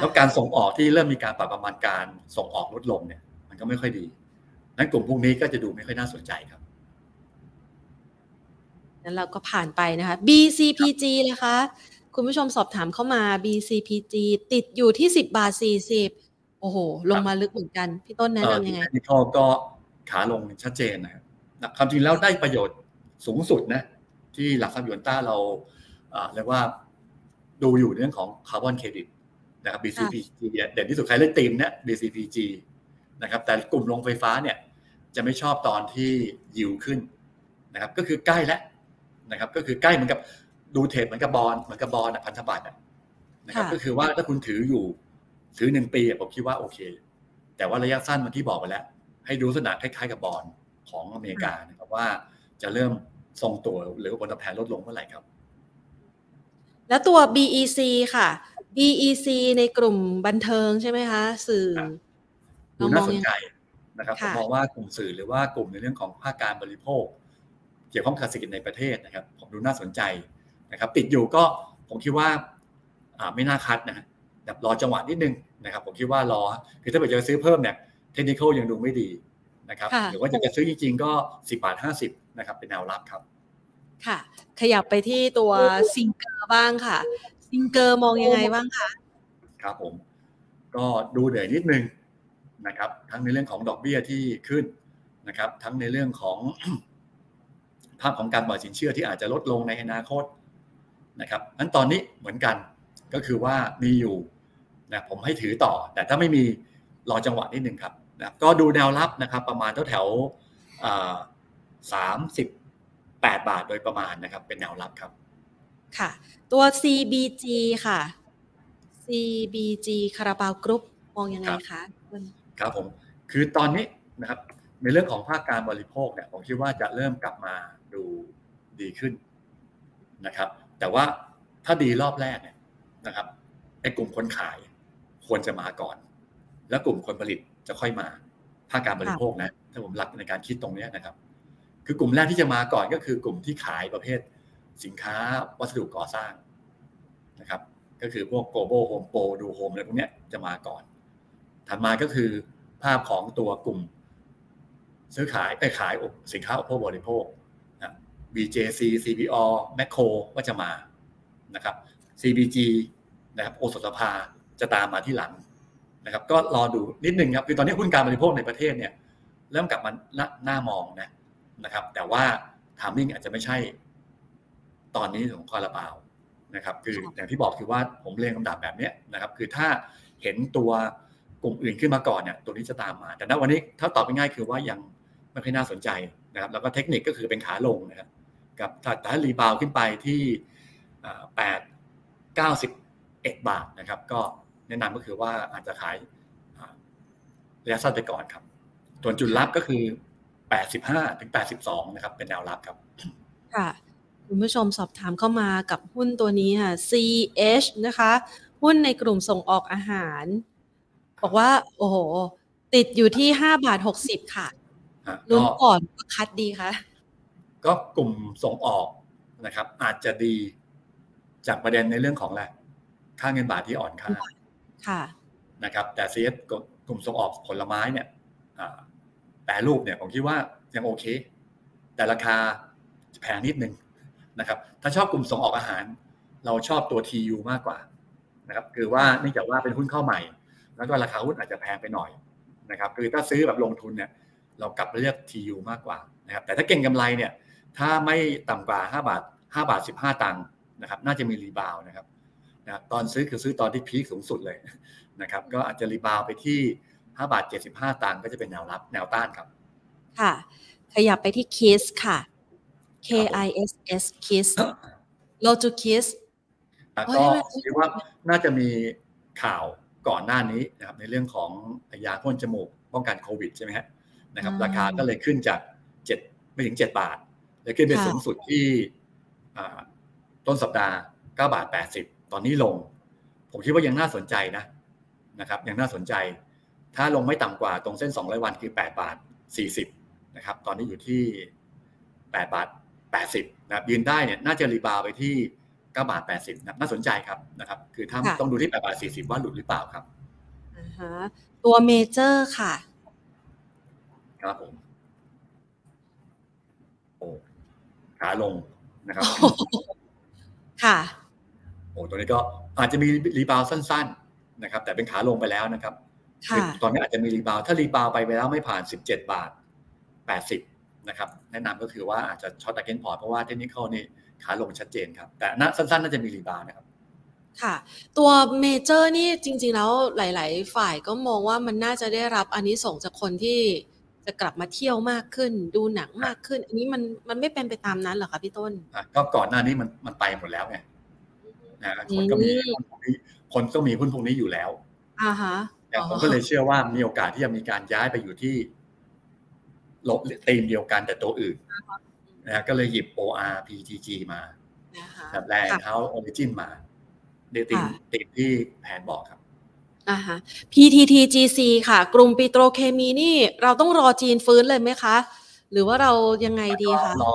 แล้วการส่งออกที่เริ่มมีการปรับประมาณการส่งออกลดลงเนี่ย มันก็ไม่ค่อยดี นั้นกลุ่มพวกนี้ก็จะดูไม่ค่อยน่าสนใจครับนั้นเราก็ผ่านไปนะคะ BCPG เลยคะ คุณผู้ชมสอบถามเข้ามา BCPG ติดอยู่ที่ 10 บาท 40 โอ้โห ลงมาลึกเหมือนกัน พี่ต้นแนะนำยังไงพี่ทอก็ขาลงชัดเจนนะครับความจริงแล้วได้ประโยชน์สูงสุดนะ ที่หลักทรัพย์ยูนต้าเราเรียกว่าดูอยู่เรื่องของคาร์บอนเครดิตนะครับ BCPG เด่นที่สุดใครเล่นตีมเนี่ย BCPG นะครับแต่กลุ่มโรงไฟฟ้าเนี่ย จะไม่ชอบตอนที่ยิวขึ้นนะครับก็คือใกล้แล้วนะครับ ก็คือใกล้เหมือนกับดูเทรดเหมือนกับบอลเหมือนกับบอลพันธบัตรนะครับก็คือว่าถ้าคุณถืออยู่ถือหนึ่งปีผมคิดว่าโอเค แต่ว่าระยะสั้นมันที่บอกไปแล้ว ให้ดูสนาคล้ายๆกับบอลของอเมริกานะครับว่าจะเริ่มทรงตัวหรือผลตอบแทนลดลงเมื่อไหร่ครับ แล้วตัว BEC ค่ะ BEC ในกลุ่มบันเทิงใช่ไหมคะ สื่อดูน่าสนใจ นะครับผมมองว่ากลุ่มสื่อหรือว่ากลุ่มในเรื่องของภาคการบริโภค เกี่ยวข้องกับเศรษฐกิจในประเทศนะครับ ผมดูน่าสนใจนะครับ ติดอยู่ก็ผมคิดว่าไม่น่าคัดนะแบบรอจังหวะนิดนึงนะครับผมคิดว่ารอคือถ้าเกิดจะซื้อเพิ่มเนี่ยเทคนิคยังดูไม่ดีนะครับ หรือว่าจะจะซื้อจริง ๆ ก็ 10 บาท 50นะครับเป็นแนวรับครับค่ะ ขยับไปที่ตัวSinger บ้างค่ะ Singer มองยังไงบ้างคะครับผม ก็ดูเหนื่อยนิดนึง นะครับทั้งในเรื่องของดอกเบี้ยที่ขึ้นนะครับทั้งในเรื่องของภาพของการปล่อยสินเชื่อที่อาจจะลดลงในอนาคตนะครับนั้นตอนนี้เหมือนกันก็คือว่ามีอยู่นะผมให้ถือต่อ แต่ถ้าไม่มีรอจังหวะนิดนึงครับนะก็ดูแนวรับนะครับประมาณแถวแถวสามสิบแปดบาทโดยประมาณนะครับ เป็นแนวรับครับค่ะ ตัว CBG ค่ะ CBG คาราบาวกรุ๊ปมองยังไงคะ ครับผมคือตอนนี้นะครับในเรื่องของภาคการบริโภคเนี่ยผมคิดว่าจะเริ่มกลับมาดูดีขึ้นนะครับ แต่ว่าถ้าดีรอบแรกเนี่ยนะครับไอ้กลุ่มคนขายควรจะมาก่อน แล้วกลุ่มคนผลิตจะค่อยมาภาคการบริโภคนะถ้าผมหลักในการคิดตรงนี้นะครับ คือกลุ่มแรกที่จะมาก่อนก็คือกลุ่มที่ขายประเภทสินค้าวัสดุก่อสร้างนะครับ ก็คือพวก global home pro ดู home อะไรพวกนี้จะมาก่อน ถัดมาก็คือภาพของตัวกลุ่ม ซื้อขายไปขายสินค้าอุปโภคบริโภคนะ BJC CPO Macro ก็จะมานะครับ CBG นะครับโอสถภาจะตามมาที่หลังนะครับ ก็รอดูนิดนึงครับคือตอนนี้หุ้นการบริโภคในประเทศเนี่ย เริ่มกลับมาหน้ามองนะนะครับ แต่ว่าทามมิ่งอาจจะไม่ใช่ตอนนี้ของคอร์บาวนะครับ คืออย่างที่บอกคือว่าผมเรียงลำดับแบบนี้นะครับ คือถ้าเห็นตัว กลุ่มอื่นขึ้นมาก่อนเนี่ยตัวนี้จะตามมา แต่ณวันนี้ถ้าตอบง่ายๆคือว่ายังไม่ค่อยน่าสนใจนะครับแล้วก็เทคนิคก็คือเป็นขาลงนะครับกับถ้ารีบาวขึ้นไปที่แปดเก้าสิบเอ็ดบาทนะครับ ก็แนะนำก็คือว่าอาจจะขายระยะสั้นไปก่อนครับส่วนจุดรับก็คือแปดสิบห้าถึงแปดสิบสองนะครับ เป็นแนวรับครับ ค่ะ คุณผู้ชมสอบถามเข้ามากับหุ้นตัวนี้ค่ะ CH นะคะ หุ้นในกลุ่มส่งออกอาหาร บอกว่า โอ้โห ติดอยู่ที่ห้าบาทหกสิบค่ะลุ้นก่อนก็คัดดีคะก็กลุ่มส่งออกนะครับ อาจจะดีจากประเด็นในเรื่องของอะไรค่าเงินบาทที่อ่อนค่าค่ะนะครับ แต่ซีเอสกลุ่มส่งออกผลไม้เนี่ยแปรรูปเนี่ยผมคิดว่ายังโอเค แต่ราคาแพงนิดนึงนะครับ ถ้าชอบกลุ่มส่งออกอาหาร เราชอบตัว TU มากกว่านะครับ คือว่าเนื่องจากว่าเป็นหุ้นเข้าใหม่ แล้วก็ราคาหุ้นอาจจะแพงไปหน่อยนะครับคือถ้าซื้อแบบลงทุนเนี่ยเรากลับไปเลือก TU มากกว่านะครับแต่ถ้าเก็งกำไรเนี่ยถ้าไม่ต่ำกว่า 5 บาท 5 บาท 15 ตังค์นะครับน่าจะมี rebound นะครับนะตอนซื้อคือซื้อตอนที่ peak สูงสุดเลยนะครับก็อาจจะ rebound ไปที่ 5 บาท 75 ตังค์ก็จะเป็นแนวรับแนวต้านครับ ค่ะ ขยับไปที่ KISS ค่ะ K I S S KISS Rojukissก็คิดว่าน่าจะมีข่าว ก่อนหน้านี้นะครับในเรื่องของยาพ่นจมูกป้องกันโควิดใช่ไหมฮะนะครับ ราคาก็เลยขึ้นจากเจ็ดไม่ถึงเจ็ดบาทเลยขึ้นไปสูงสุดที่ต้นสัปดาห์9บาท80ตอนนี้ลง ผมคิดว่ายังน่าสนใจนะนะครับยังน่าสนใจ ถ้าลงไม่ต่ำกว่าตรงเส้น 200 วันคือ8บาท40นะครับตอนนี้อยู่ที่8บาท80นะครับยืนได้เนี่ยน่าจะ rebound ไปที่ 9บาท80นะน่าสนใจครับนะครับ คือถ้าต้องดูที่8บาท40 ว่าหลุดหรือเปล่าครับตัวเมเจอร์ค่ะ ครับผมโอ้ขาลงนะครับ ค่ะโอ้ตัวนี้ก็อาจจะมี rebound สั้น ๆ นะครับ แต่เป็นขาลงไปแล้วนะครับตอนนี้อาจจะมี rebound ถ้า rebound ไปไปแล้วไม่ผ่าน 17 บาท 80 นะครับ แนะนำก็คือว่าอาจจะ short against port เพราะว่าเทคนิคนี่ ขาลงชัดเจนครับ แต่ณสั้นๆ น่าจะมี rebound นะครับ ค่ะ ตัวเมเจอร์นี่จริง ๆ แล้วหลาย ๆ ฝ่ายก็มองว่ามันน่าจะได้รับอานิสงส์จากคนที่จะกลับมาเที่ยวมากขึ้น ดูหนังมากขึ้น อันนี้มันมันไม่เป็นไปตามนั้นหรอคะพี่ต้นก็ก่อนหน้านี้มันมันไปหมดแล้วไงนะคนก็มีคนก็มีหุ้นพวกนี้อยู่แล้วอ่าฮะผมก็เลยเชื่อว่ามีโอกาสที่จะมีการย้ายไปอยู่ที่ลบตีมเดียวกันแต่ตัวอื่น นะก็เลยหยิบ OR PTG มาแบบแรงเท้าออริจินมาเดตีมตีมที่แผนบอกครับอ่าฮะ PTTGC ค่ะ กลุ่มปิโตรเคมีนี่ เราต้องรอจีนฟื้นเลยไหมคะ หรือว่าเรายังไงดีคะรอ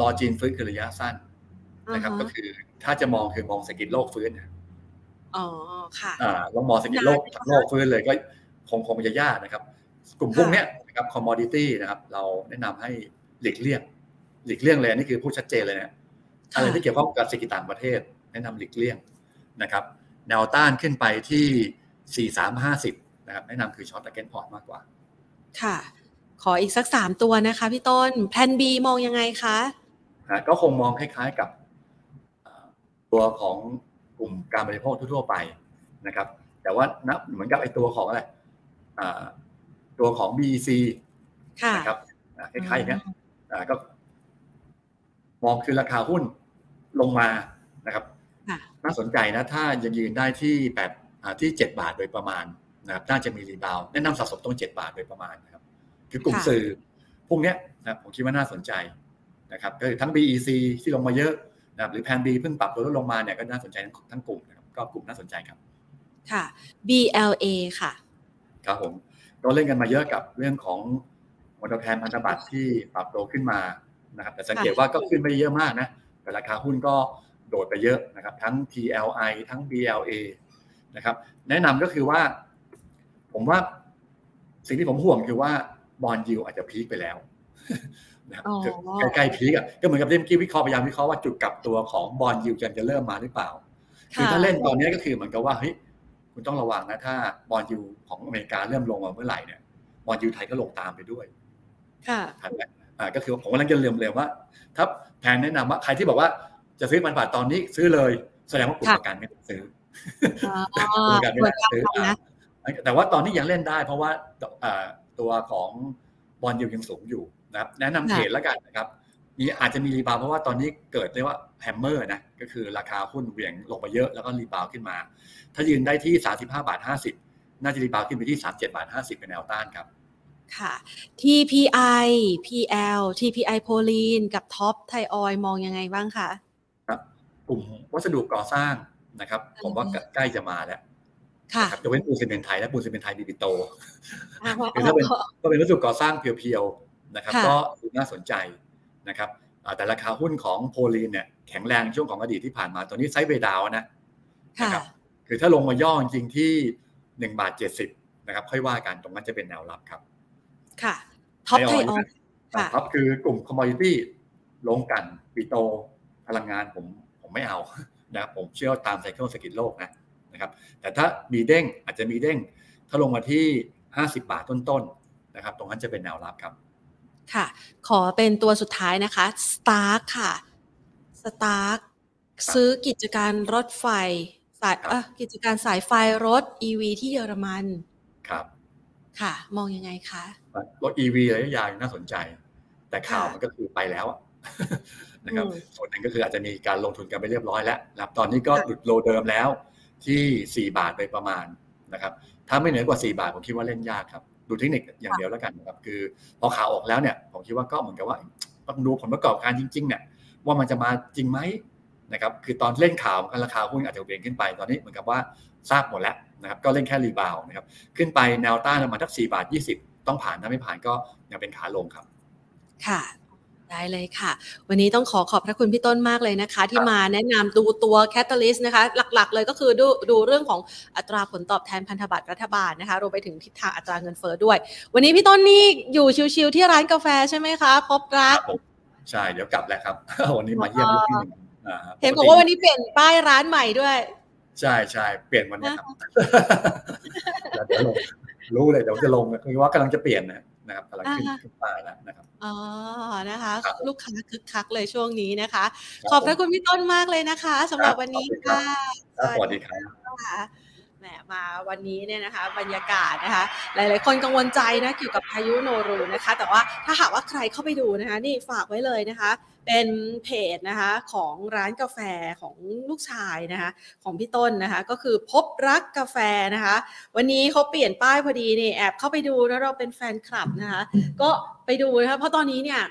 รอจีนฟื้นคือระยะสั้นนะครับอ่าฮะก็คือถ้าจะมองคือมองเศรษฐกิจโลกฟื้นนะอ๋อค่ะอ่าลองมองเศรษฐกิจโลกทั้งโลกฟื้นเลยก็คงคงจะยากนะครับ กลุ่มพวกเนี้ยนะครับ commodity นะครับ เราแนะนำให้หลีกเลี่ยง หลีกเลี่ยงเลยอันนี่คือพูดชัดเจนเลยนะอะไรที่เกี่ยวข้องกับเศรษฐกิจต่างประเทศ แนะนำหลีกเลี่ยงนะครับ แนวต้านขึ้นไปที่ 4350นะครับแนะนำคือ short against port มากกว่า ค่ะ ขออีกสักสามตัวนะคะพี่ต้นแพลน B มองยังไงคะอ่าก็คงมองคล้ายๆกับอ่าตัวของกลุ่มการบริโภคทั่วๆไปนะครับ แต่ว่านับเหมือนกับไอ้ตัวของอะไรอ่าตัวของ BEC ค่ะนะครับอ่าคล้ายๆอย่างเงี้ ยอ่าก็มองคือราคาหุ้นลงมานะครับค่ะน่าสนใจนะถ้ายังยืนได้ที่แปดอ่าที่เจ็ดบาทโดยประมาณนะครับน่าจะมี rebound แนะนำสะสมตรงเจ็ดบาทโดยประมาณนะครับ คือกลุ่มค่ะสื่อพวกเนี้ยนะครับผมคิดว่าน่าสนใจนะครับก็คือทั้ง BEC ที่ลงมาเยอะนะครับหรือแพน B เพิ่งปรับตัวลดลงมาเนี่ยก็น่าสนใจทั้งทั้งกลุ่มนะครับก็กลุ่มน่าสนใจครับ ค่ะ BLA ค่ะ ครับผมก็เล่นกันมาเยอะกับเรื่องของมลแทนพันธบัตรที่ปรับตัวขึ้นมา นะครับแต่สังเกตว่าก็ขึ้นไม่เยอะมากนะแต่ราคาหุ้นก็โดดไปเยอะนะครับ ทั้ง TLI ทั้ง BLA นะครับ แนะนำก็คือว่า ผมว่าสิ่งที่ผมห่วงคือว่าบอลยูอาจจะพีคไปแล้วนะครับอ๋อคือใกล้ๆพีคอะก็เหมือนกับที่เมื่อกี้วิเคราะห์พยายามวิเคราะห์ว่าจุดกลับตัวของบอลยูจะเริ่มมาหรือเปล่า คือถ้าเล่นตอนนี้ก็คือเหมือนกับว่าเฮ้ยคุณต้องระวังนะถ้าบอลยูของอเมริกาเริ่มลงมาเมื่อไหร่เนี่ยบอลยูไทยก็ลงตามไปด้วยค่ะทันไหม อ่าก็คือผมกำลังจะเรียมเลยว่าถ้าแพนแนะนำว่าใครที่บอกว่าจะซื้อมันบาทตอนนี้ซื้อเลย แสดงว่ากลุ่มค่ะประกันไม่ต้องซื้ออ๋อกลุ่มประกันไม่เหมือนได้กันซื้อนะอ่าแต่ว่าตอนนี้ยังเล่นได้ เพราะว่าอ่าตัวของ bond yield ยังสูงอยู่นะครับแนะนำค่ะ trade แล้วกันนะครับมีอาจจะมี rebound เพราะว่าตอนนี้เกิดเรียกว่า hammer นะก็คือราคาหุ้นเหวี่ยงลงมาเยอะแล้วก็ rebound ขึ้นมา ถ้ายืนได้ที่ 35 บาท 50 น่าจะ rebound ขึ้นไปที่ 37 บาท 50 เป็นแนวต้านครับ ค่ะ TPI PL TPI โพลีนกับท็อปไทออยมองยังไงบ้างคะกลุ่มวัสดุก่อสร้างนะครับ ผมว่าอืมใกล้จะมาแล้วค่ะนะครับจะเว้นปูนซีเมนต์ไทยและปูนซีเมนต์ไทยมีปิโตรอ่าคือถ้าเป็นก็เป็นวัสดุก่อสร้าง pure ๆนะครับค่ะก็น่าสนใจนะครับอ่าแต่ราคาหุ้นของโพลีนเนี่ยแข็งแรงช่วงของอดีตที่ผ่านมาตัวนี้ sideway down นะค่ะนะครับคือถ้าลงมาย่อจริงๆที่หนึ่งบาทเจ็ดสิบนะครับค่อยว่ากันตรงนั้นจะเป็นแนวรับครับ ค่ะท็อปไทออยค่ะครับคือกลุ่มคอมม o ดิตี้ลงกันปิโตรพลังงานผมผมไม่เอานะครับผมเชื่อว่าตาม cycle เศรษฐกิจโลกนะนะครับ แต่ถ้ามีเด้งอาจจะมีเด้ง ถ้าลงมาที่ 50 บาทต้นๆนะครับ ตรงนั้นจะเป็นแนวรับครับ ค่ะ ขอเป็นตัวสุดท้ายนะคะ Stark ค่ะ Stark ซื้อกิจการรถไฟ สายครับเอ่อกิจการสายไฟรถ EV ที่เยอรมันครับ ค่ะ มองยังไงคะรถ EV ระยะยาวยังน่าสนใจ แต่ข่าวค่ะมันก็คือไปแล้วอะนะครับอืมส่วนหนึ่งก็คืออาจจะมีการลงทุนกันไปเรียบร้อยแล้วนะครับตอนนี้ก็ค่ะหลุดโลเดิมแล้วที่ 4 บาทโดยประมาณนะครับถ้าไม่เหนือกว่า 4 บาทผมคิดว่าเล่นยากครับ ดูเทคนิคอย่างเดียวแล้วกันนะครับคือพอข่าวออกแล้วเนี่ยผมคิดว่าก็เหมือนกับว่าต้องดูผลประกอบการจริงๆเนี่ยว่ามันจะมาจริงไหมนะครับคือตอนเล่นข่าวราคาหุ้นอาจจะเปลี่ยนขึ้นไปตอนนี้เหมือนกับว่าทราบหมดแล้ว นะครับก็เล่นแค่ rebound นะครับขึ้นไปแนวต้านประมาณทัก4บาท 20 ต้องผ่านถ้าไม่ผ่านก็ยังเป็นขาลงครับ ค่ะได้เลยค่ะ วันนี้ต้องขอขอบพระคุณพี่ต้นมากเลยนะคะ ที่มาแนะนำดูตัว Catalyst นะคะ หลักๆ เลยก็คือดูดูเรื่องของอัตราผลตอบแทนพันธบัตรรัฐบาลนะคะรวมไปถึงทิศทางอัตราเงินเฟ้อด้วย วันนี้พี่ต้นนี่อยู่ chill ๆที่ร้านกาแฟใช่ไหมคะ พบรักใช่เดี๋ยวกลับแล้วครับ วันนี้มาเยี่ยมลูกพี่หนึ่งอ่าเห็นบอกว่าวันนี้เปลี่ยนป้ายร้านใหม่ด้วย ใช่ใช่เปลี่ยนวันนี้ครับเดี๋ยวเดี๋ยวลงรู้เลยเดี๋ยวจะลงนะคือว่ากำลังจะเปลี่ยนนะนะครับกำลังขึ้นอ่าขึ้นป้ายแล้วนะครับอ๋อนะคะครับลูกค้าคึกคักเลยช่วงนี้นะคะครับขอบพระคุณพี่ต้นมากเลยนะคะสำหรับวันนี้ครัค่ะบครับสวัสดีครับค่ะแหมมาวันนี้เนี่ยนะคะ บรรยากาศนะคะ หลาย ๆ คนกังวลใจนะเกี่ยวกับพายุโนรูนะคะ แต่ว่าถ้าหากว่าใครเข้าไปดูนะคะ นี่ฝากไว้เลยนะคะ เป็นเพจนะคะของร้านกาแฟของลูกชายนะคะของพี่ต้นนะคะก็คือพบรักกาแฟนะคะ วันนี้เขาเปลี่ยนป้ายพอดีนี่แอบเข้าไปดูแล้วเราเป็นแฟนคลับนะคะ ก็ไปดูนะคะเพราะตอนนี้เนี่ย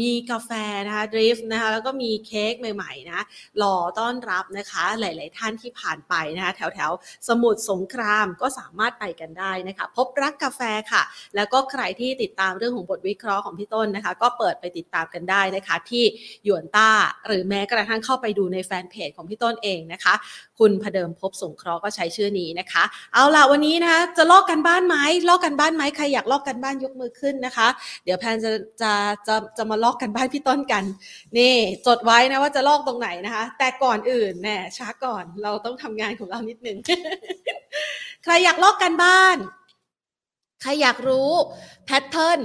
มีกาแฟนะคะดริฟต์นะคะแล้วก็มีเค้กใหม่ๆนะรอต้อนรับนะคะหลาย ๆ ท่านที่ผ่านไปนะคะแถวๆสมุทรสงครามก็สามารถไปกันได้นะคะพบรักกาแฟค่ะ แล้วก็ใครที่ติดตามเรื่องของบทวิเคราะห์ของพี่ต้นนะคะ ก็เปิดไปติดตามกันได้นะคะที่ยวนต้าหรือแม้กระทั่งเข้าไปดูในแฟนเพจของพี่ต้นเองนะคะ คุณพเดิมพบสงเคราะห์ก็ใช้ชื่อนี้นะคะ เอาล่ะวันนี้นะคะจะลอกกันบ้านไหมลอกกันบ้านไหมใครอยากลอกกันบ้านยกมือขึ้นนะคะ เดี๋ยวแพนจะจะจะจะมาลอกกันบ้านพี่ต้นกัน นี่จดไว้นะว่าจะลอกตรงไหนนะคะ แต่ก่อนอื่นแน่ช้าก่อนเราต้องทำงานของเรานิดนึง ใครอยากลอกกันบ้าน ใครอยากรู้แพทเทิร์น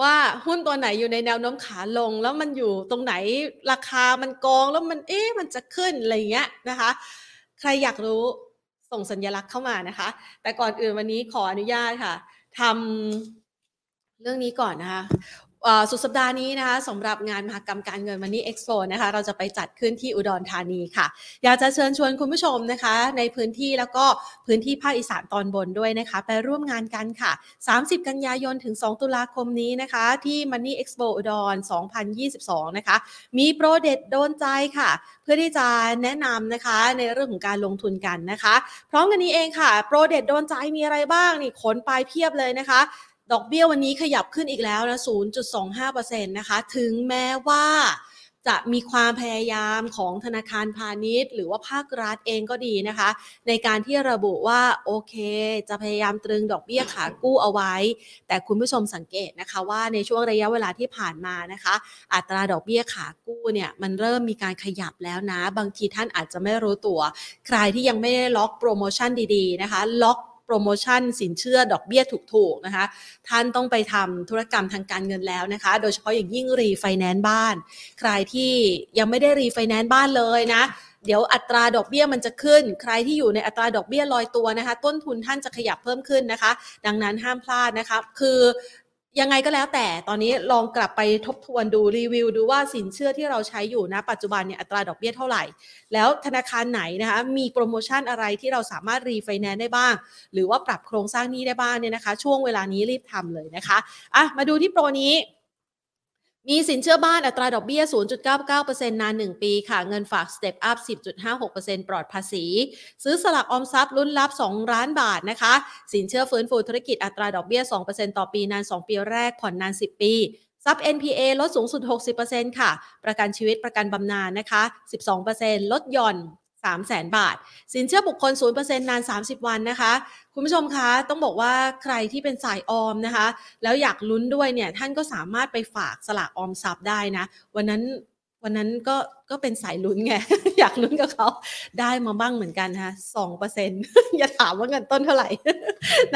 ว่าหุ้นตัวไหนอยู่ในแนวโน้มขาลง แล้วมันอยู่ตรงไหนราคามันกองแล้วมันเอ๊ะมันจะขึ้นอะไรเงี้ยนะคะ ใครอยากรู้ส่งสัญลักษณ์เข้ามานะคะ แต่ก่อนอื่นวันนี้ขออนุญาตค่ะทำเรื่องนี้ก่อนนะคะ สุดสัปดาห์นี้นะคะสำหรับงานมหกรรมการเงินมันนี่เอ็กซ์โปนะคะเราจะไปจัดขึ้นที่อุดรธานีค่ะ อยากจะเชิญชวนคุณผู้ชมนะคะ ในพื้นที่แล้วก็พื้นที่ภาคอีสานตอนบนด้วยนะคะ ไปร่วมงานกันค่ะ 30 กันยายนถึง 2 ตุลาคมนี้นะคะ ที่ Money Expo อุดร 2022 นะคะ มีโปรเด็ดโดนใจค่ะ เพื่อที่จะแนะนำนะคะในเรื่องของการลงทุนกันนะคะ พร้อมกันนี้เองค่ะโปรเด็ดโดนใจมีอะไรบ้างนี่ขนไปเพียบเลยนะคะ ดอกเบี้ยวันนี้ขยับขึ้นอีกแล้วนะ 0.25%นะคะ ถึงแม้ว่าจะมีความพยายามของธนาคารพาณิชย์ หรือว่าภาครัฐเองก็ดีนะคะ ในการที่ระบุว่าโอเค จะพยายามตรึงดอกเบี้ยขากู้เอาไว้ แต่คุณผู้ชมสังเกตนะคะว่าในช่วงระยะเวลาที่ผ่านมานะคะ อัตราดอกเบี้ยขากู้เนี่ยมันเริ่มมีการขยับแล้วนะ บางทีท่านอาจจะไม่รู้ตัว ใครที่ยังไม่ได้ล็อกโปรโมชั่นดีๆนะคะ ล็อก โปรโมชั่นสินเชื่อดอกเบี้ยถูกๆนะคะ ท่านต้องไปทำธุรกรรมทางการเงินแล้วนะคะ โดยเฉพาะอย่างยิ่งรีไฟแนนซ์บ้าน ใครที่ยังไม่ได้รีไฟแนนซ์บ้านเลยนะเดี๋ยวอัตราดอกเบี้ยมันจะขึ้น ใครที่อยู่ในอัตราดอกเบี้ยลอยตัวนะคะ ต้นทุนท่านจะขยับเพิ่มขึ้นนะคะ ดังนั้นห้ามพลาดนะคะ คือ ยังไงก็แล้วแต่ตอนนี้ลองกลับไปทบทวนดูรีวิว ดูว่าสินเชื่อที่เราใช้อยู่นะปัจจุบันเนี่ยอัตราดอกเบี้ยเท่าไหร่ แล้วธนาคารไหนนะคะมีโปรโมชั่นอะไรที่เราสามารถรีไฟแนนซ์ได้บ้าง หรือว่าปรับโครงสร้างหนี้ได้บ้างเนี่ยนะคะ ช่วงเวลานี้รีบทำเลยนะคะอะมาดูที่โปรนี้ มีสินเชื่อบ้านอัตราดอกเบี้ย 0.99%นาน 1 ปีค่ะ เงินฝาก Step Up 10.56%ปลอดภาษี ซื้อสลักออมทรัพย์ลุ้นรับ 2 ล้านบาทนะคะ สินเชื่อฟื้นฟูธุรกิจอัตราดอกเบี้ย 2%ต่อปีนาน 2 ปีแรก ผ่อนนาน 10 ปีซับ NPA ลดสูงสุด 60%ค่ะ ประกันชีวิตประกันบำนาญนะคะ 12%ลดหย่อน 3 0 0แสนบาท สินเชื่อบุคคล 0%นาน 30 วันนะคะ คุณผู้ชมคะ ต้องบอกว่าใครที่เป็นสายออมนะคะ แล้วอยากลุ้นด้วยเนี่ย ท่านก็สามารถไปฝากสลากออมทรัพย์ได้นะ วันนั้นวันนั้นก็ก็เป็นสายลุ้นไง อยากลุ้นกับเขาได้มาบ้างเหมือนกันนะสองเปอร์เซ็นอย่าถามว่าเงินต้นเท่าไหร่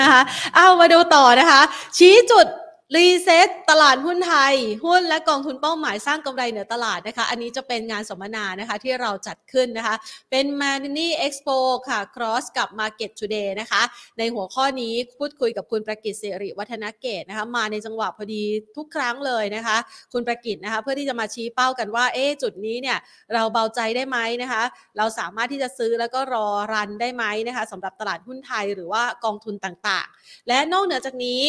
นะคะ เอามาดูต่อนะคะ ชี้จุด reset ตลาดหุ้นไทย หุ้นและกองทุนเป้าหมายสร้างกำไรเหนือตลาดนะคะ อันนี้จะเป็นงานสัมมนานะคะที่เราจัดขึ้นนะคะ เป็น Money Expo ค่ะ Cross กับ Market Today นะคะ ในหัวข้อนี้พูดคุยกับคุณประกิตสิริวัฒนเกตนะคะ มาในจังหวะพอดีทุกครั้งเลยนะคะ คุณประกิตนะคะ เพื่อที่จะมาชี้เป้ากันว่า เอ๊จุดนี้เนี่ยเราเบาใจได้ไหมนะคะ เราสามารถที่จะซื้อแล้วก็รอรันได้ไหมนะคะสำหรับตลาดหุ้นไทยหรือว่ากองทุนต่างๆ และนอกเหนือจากนี้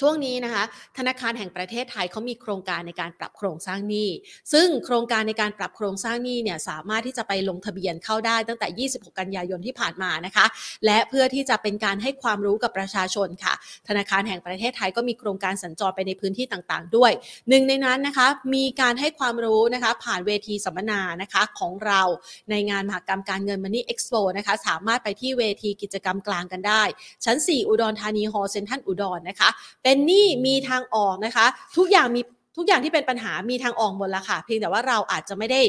ช่วงนี้นะคะ ธนาคารแห่งประเทศไทยเขามีโครงการในการปรับโครงสร้างหนี้ ซึ่งโครงการในการปรับโครงสร้างหนี้เนี่ยสามารถที่จะไปลงทะเบียนเข้าได้ตั้งแต่ 26 กันยายนที่ผ่านมานะคะ และเพื่อที่จะเป็นการให้ความรู้กับประชาชนค่ะ ธนาคารแห่งประเทศไทยก็มีโครงการสัญจรไปในพื้นที่ต่างๆ ด้วย หนึ่งในนั้นนะคะมีการให้ความรู้นะคะผ่านเวทีสัมมนานะคะของเราในงานมหกรรมการเงินมันนี่เอ็กซ์โปนะคะสามารถไปที่เวทีกิจกรรมกลางกันได้ ชั้น 4 อุดรธานีฮอลเซ็นทันอุดรนะคะเป็นหนี้มีทางออกนะคะ ทุกอย่างมีทุกอย่างที่เป็นปัญหามีทางออกหมดแล้วค่ะ เพียงแต่ว่าเราอาจจะไม่ได้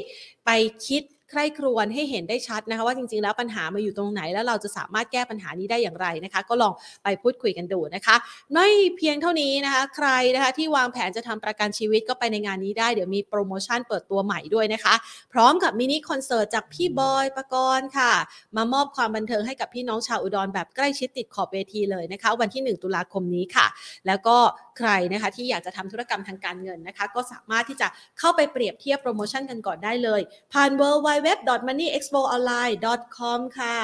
ไปคิด ใคร่ครวญให้เห็นได้ชัดนะคะว่าจริงๆ แล้วปัญหามาอยู่ตรงไหน แล้วเราจะสามารถแก้ปัญหานี้ได้อย่างไรนะคะ ก็ลองไปพูดคุยกันดูนะคะ ไม่เพียงเท่านี้นะคะ ใครนะคะที่วางแผนจะทำประกันชีวิตก็ไปในงานนี้ได้เดี๋ยวมีโปรโมชั่นเปิดตัวใหม่ด้วยนะคะ พร้อมกับมินิคอนเสิร์ตจากพี่บอยปกรณ์ค่ะ มามอบความบันเทิงให้กับพี่น้องชาวอุดรแบบใกล้ชิดติดขอบเวทีเลยนะคะ วันที่ 1 ตุลาคมนี้ค่ะ แล้วก็ ใครนะคะที่อยากจะทำธุรกรรมทางการเงินนะคะ ก็สามารถที่จะเข้าไปเปรียบเทียบโปรโมชั่นกันก่อนได้เลย ผ่าน w w w m o n e y expoonline com ค่ะ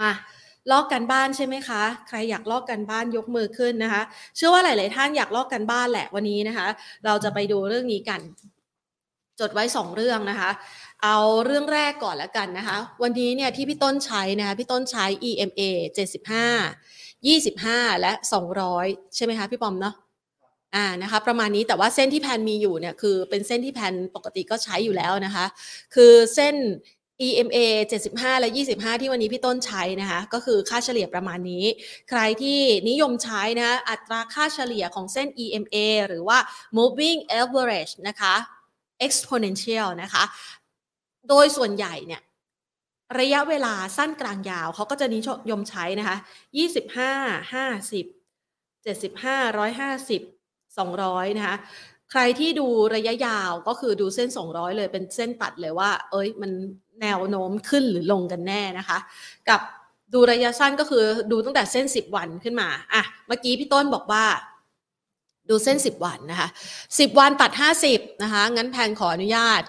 มาลอกกันบ้านใช่ไหมคะ ใครอยากลอกกันบ้านยกมือขึ้นนะคะ เชื่อว่าหลาย ๆ ท่านอยากลอกกันบ้านแหละวันนี้นะคะ เราจะไปดูเรื่องนี้กัน จดไว้สองเรื่องนะคะ เอาเรื่องแรกก่อนแล้วกันนะคะ วันนี้เนี่ยที่พี่ต้นใช้นะคะพี่ต้นใช้ EMA 75 25 และ 200 ใช่ไหมคะพี่ปอมเนาะอ่านะคะประมาณนี้แต่ว่าเส้นที่แพนมีอยู่เนี่ยคือเป็นเส้นที่แพนปกติก็ใช้อยู่แล้วนะคะ คือเส้น EMA 75 และ 25 ที่วันนี้พี่ต้นใช้นะคะ ก็คือค่าเฉลี่ยประมาณนี้ ใครที่นิยมใช้นะะอัตราค่าเฉลี่ยของเส้น EMA หรือว่า moving average นะคะ exponential นะคะ โดยส่วนใหญ่เนี่ย ระยะเวลาสั้นกลางยาวเขาก็จะนิยมใช้นะคะ 25 50 75 150 200 นะคะ ใครที่ดูระยะยาวก็คือดูเส้น 200 เลยเป็นเส้นตัดเลยว่า เอ้ยมันแนวโน้มขึ้นหรือลงกันแน่นะคะ กับดูระยะสั้นก็คือดูตั้งแต่เส้น 10 วันขึ้นมาอะเมื่อกี้พี่ต้นบอกว่า ดูเส้น 10 วันนะคะ 10 วันตัด 50 นะคะ งั้นแพนขออนุญาต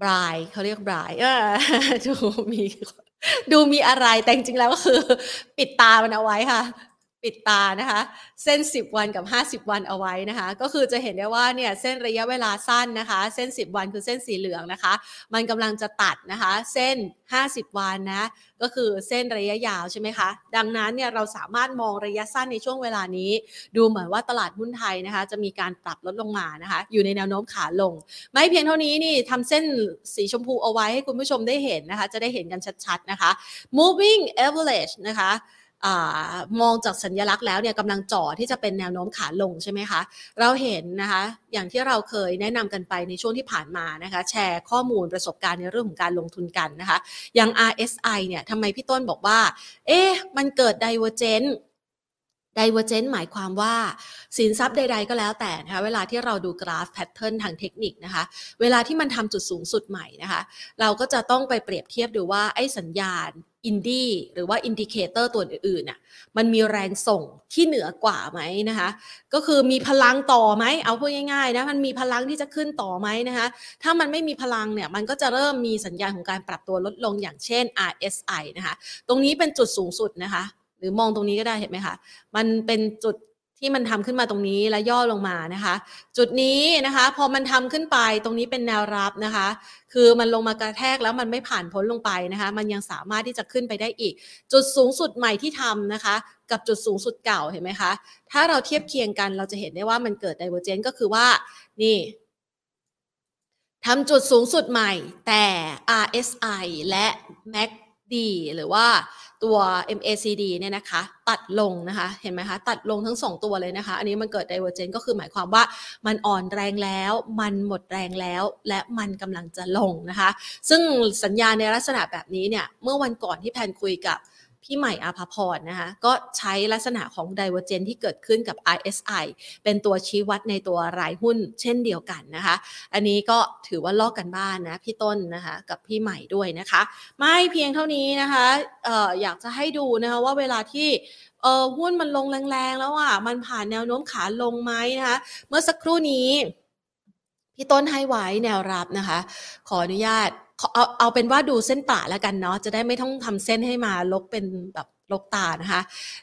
บรายเขาเรียกบรายเออดูมีดูมีอะไรแต่จริงๆแล้วก็คือ ปิดตามันเอาไว้ค่ะ ปิดตานะคะ เส้น 10 วันกับ 50 วันเอาไว้นะคะ ก็คือจะเห็นได้ว่าเนี่ยเส้นระยะเวลาสั้นนะคะ เส้น 10 วันคือเส้นสีเหลืองนะคะ มันกำลังจะตัดนะคะ เส้น 50 วันนะก็คือเส้นระยะยาวใช่ไหมคะ ดังนั้นเนี่ยเราสามารถมองระยะสั้นในช่วงเวลานี้ ดูเหมือนว่าตลาดหุ้นไทยนะคะ จะมีการปรับลดลงมานะคะ อยู่ในแนวโน้มขาลง ไม่เพียงเท่านี้นี่ทำเส้นสีชมพูเอาไว้ให้คุณผู้ชมได้เห็นนะคะ จะได้เห็นกันชัดๆนะคะ moving average นะคะ มองจากสัญลักษณ์แล้วเนี่ยกำลังจ่อที่จะเป็นแนวโน้มขาลงใช่ไหมคะ เราเห็นนะคะอย่างที่เราเคยแนะนำกันไปในช่วงที่ผ่านมานะคะแชร์ข้อมูลประสบการณ์ในเรื่องของการลงทุนกันนะคะอย่าง RSI เนี่ยทำไมพี่ต้นบอกว่า เอ๊ะมันเกิด divergence divergence หมายความว่าสินทรัพย์ใด ๆ ก็แล้วแต่นะคะเวลาที่เราดูกราฟ pattern ทางเทคนิคนะคะ เวลาที่มันทำจุดสูงสุดใหม่นะคะ เราก็จะต้องไปเปรียบเทียบดูว่าไอ้สัญญาณอินดี้หรือว่า indicator ตัวอื่นๆน่ะมันมีแรงส่งที่เหนือกว่าไหมนะคะ ก็คือมีพลังต่อไหมเอาพูดง่ายๆนะมันมีพลังที่จะขึ้นต่อไหมนะคะ ถ้ามันไม่มีพลังเนี่ยมันก็จะเริ่มมีสัญญาณของการปรับตัวลดลงอย่างเช่น RSI นะคะ ตรงนี้เป็นจุดสูงสุดนะคะ หรือมองตรงนี้ก็ได้เห็นไหมคะ มันเป็นจุดที่มันทำขึ้นมาตรงนี้แล้วย่อลงมานะคะ จุดนี้นะคะ พอมันทำขึ้นไปตรงนี้เป็นแนวรับนะคะ คือมันลงมากระแทกแล้วมันไม่ผ่านพ้นลงไปนะคะ มันยังสามารถที่จะขึ้นไปได้อีก จุดสูงสุดใหม่ที่ทำนะคะ กับจุดสูงสุดเก่าเห็นไหมคะถ้าเราเทียบเคียงกันเราจะเห็นได้ว่ามันเกิด divergence ก็คือว่านี่ทำจุดสูงสุดใหม่แต่ RSI และ MACD หรือว่า ตัว MACD เนี่ยนะคะตัดลงนะคะเห็นไหมคะตัดลงทั้ง 2 ตัวเลยนะคะ อันนี้มันเกิด divergence ก็คือหมายความว่ามันอ่อนแรงแล้ว มันหมดแรงแล้ว และมันกำลังจะลงนะคะ ซึ่งสัญญาณในลักษณะแบบนี้เนี่ยเมื่อวันก่อนที่แพนคุยกับ พี่ใหม่อาภพรนะคะก็ใช้ลักษณะของ d i v e r g e n c ที่เกิดขึ้นกับ RSI เป็นตัวชี้วัดในตัวรายหุ้นเช่นเดียวกันนะคะ อันนี้ก็ถือว่าลอกกันบ้านนะพี่ต้นนะคะกับพี่ใหม่ด้วยนะคะ ไม่เพียงเท่านี้นะคะอออยากจะให้ดูนะคะว่าเวลาที่เออหุ้นมันลงแรงๆแล้วอะมันผ่านแนวโน้มขาลงไหมนะคะเมื่อสักครู่นี้ พี่ต้นให้ไว้แนวรับนะคะ ขออนุญาต เอาเอาเป็นว่าดูเส้นป่าแล้วกันเนาะจะได้ไม่ต้องทำเส้นให้มาลกเป็นแบบลกตานะคะ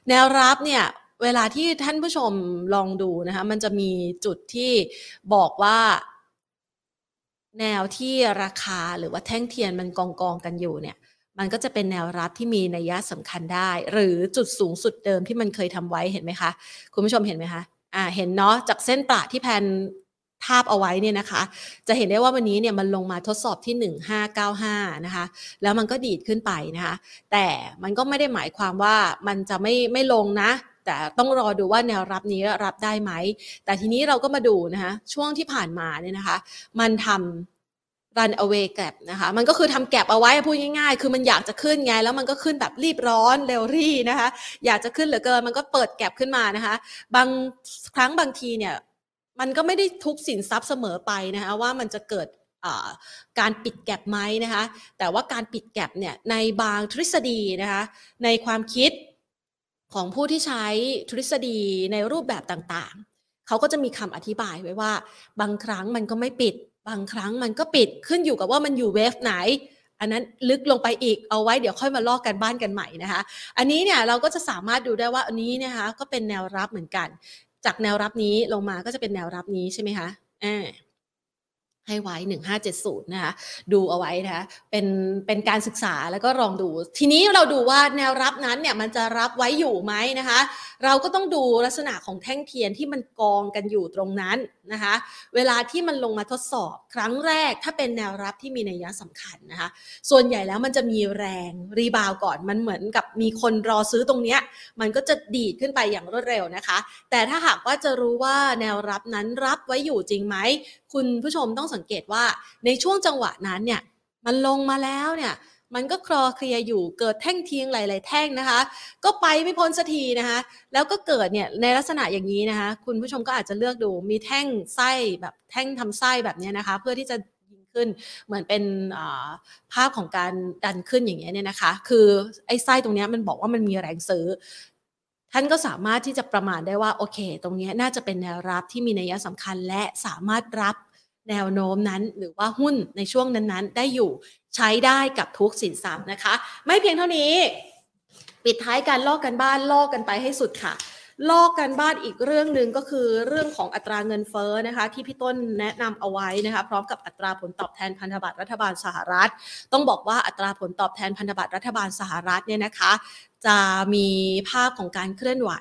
แนวรับเนี่ยเวลาที่ท่านผู้ชมลองดูนะคะมันจะมีจุดที่บอกว่า แนวที่ราคาหรือว่าแท่งเทียนมันกองกองกันอยู่เนี่ย มันก็จะเป็นแนวรับที่มีนัยยะสำคัญได้ หรือจุดสูงสุดเดิมที่มันเคยทำไว้เห็นไหมคะ คุณผู้ชมเห็นไหมคะอ่าเห็นเนาะจากเส้นประที่แพน ภาพเอาไว้เนี่ยนะคะ จะเห็นได้ว่าวันนี้เนี่ยมันลงมาทดสอบที่ 1595 นะคะ แล้วมันก็ดีดขึ้นไปนะคะ แต่มันก็ไม่ได้หมายความว่ามันจะไม่ไม่ลงนะ แต่ต้องรอดูว่าแนวรับนี้รับได้ไหม แต่ทีนี้เราก็มาดูนะคะ ช่วงที่ผ่านมาเนี่ยนะคะ มันทำ run away gap นะคะ มันก็คือทำแกลบเอาไว้พูดง่ายๆ คือมันอยากจะขึ้นไง แล้วมันก็ขึ้นแบบรีบร้อนเร็วรี่นะคะ อยากจะขึ้นเหลือเกิน มันก็เปิดแกลบขึ้นมานะคะ บางครั้งบางทีเนี่ย มันก็ไม่ได้ทุกสินทรัพย์เสมอไปนะคะว่ามันจะเกิดการปิดแกลบไหมนะคะแต่ว่าการปิดแกลบเนี่ยในบางทฤษฎีนะคะในความคิดของผู้ที่ใช้ทฤษฎีในรูปแบบต่างๆ เขาก็จะมีคำอธิบายไว้ว่า บางครั้งมันก็ไม่ปิด บางครั้งมันก็ปิดขึ้นอยู่กับว่ามันอยู่เวฟไหน อันนั้นลึกลงไปอีกเอาไว้เดี๋ยวค่อยมาลอกกันบ้านกันใหม่นะคะ อันนี้เนี่ยเราก็จะสามารถดูได้ว่าอันนี้นะคะก็เป็นแนวรับเหมือนกัน จากแนวรับนี้ลงมาก็จะเป็นแนวรับนี้ใช่ไหมคะอ่า ให้ไว้ 1570 นะคะ ดูเอาไว้นะคะ เป็น เป็นการศึกษาแล้วก็ลองดู ทีนี้เราดูว่าแนวรับนั้นเนี่ยมันจะรับไว้อยู่ไหมนะคะ เราก็ต้องดูลักษณะของแท่งเทียนที่มันกองกันอยู่ตรงนั้นนะคะ เวลาที่มันลงมาทดสอบครั้งแรกถ้าเป็นแนวรับที่มีนัยสำคัญนะคะ ส่วนใหญ่แล้วมันจะมีแรงรีบาวก่อน มันเหมือนกับมีคนรอซื้อตรงเนี้ย มันก็จะดีดขึ้นไปอย่างรวดเร็วนะคะ แต่ถ้าหากว่าจะรู้ว่าแนวรับนั้นรับไว้อยู่จริงไหม คุณผู้ชมต้องสังเกตว่าในช่วงจังหวะนั้นเนี่ยมันลงมาแล้วเนี่ยมันก็คลอเคลียอยู่เกิดแท่งเทียงหลาย ๆ แท่งนะคะ ก็ไปไม่พ้นสักทีนะคะ แล้วก็เกิดเนี่ยในลักษณะอย่างนี้นะคะ คุณผู้ชมก็อาจจะเลือกดูมีแท่งไส้แบบแท่งทำไส้แบบเนี้ยนะคะ เพื่อที่จะยิงขึ้นเหมือนเป็นภาพของการดันขึ้นอย่างเงี้ยเนี่ยนะคะ คือไอ้ไส้ตรงเนี้ยมันบอกว่ามันมีแรงซื้อท่านก็สามารถที่จะประมาณได้ว่าโอเค ตรงเนี้ยน่าจะเป็นแนวรับที่มีนัยสำคัญและสามารถรับ แนวโน้มนั้นหรือว่าหุ้นในช่วงนั้นๆ ได้อยู่ใช้ได้กับทุกสินทรัพย์นะคะ ไม่เพียงเท่านี้ ปิดท้ายการลอกกันบ้านลอกกันไปให้สุดค่ะลอกกันบ้านอีกเรื่องหนึ่งก็คือเรื่องของอัตราเงินเฟ้อนะคะที่พี่ต้นแนะนำเอาไว้นะคะพร้อมกับอัตราผลตอบแทนพันธบัตรรัฐบาลสหรัฐ ต้องบอกว่าอัตราผลตอบแทนพันธบัตรรัฐบาลสหรัฐเนี่ยนะคะ จะมีภาพของการเคลื่อนไหว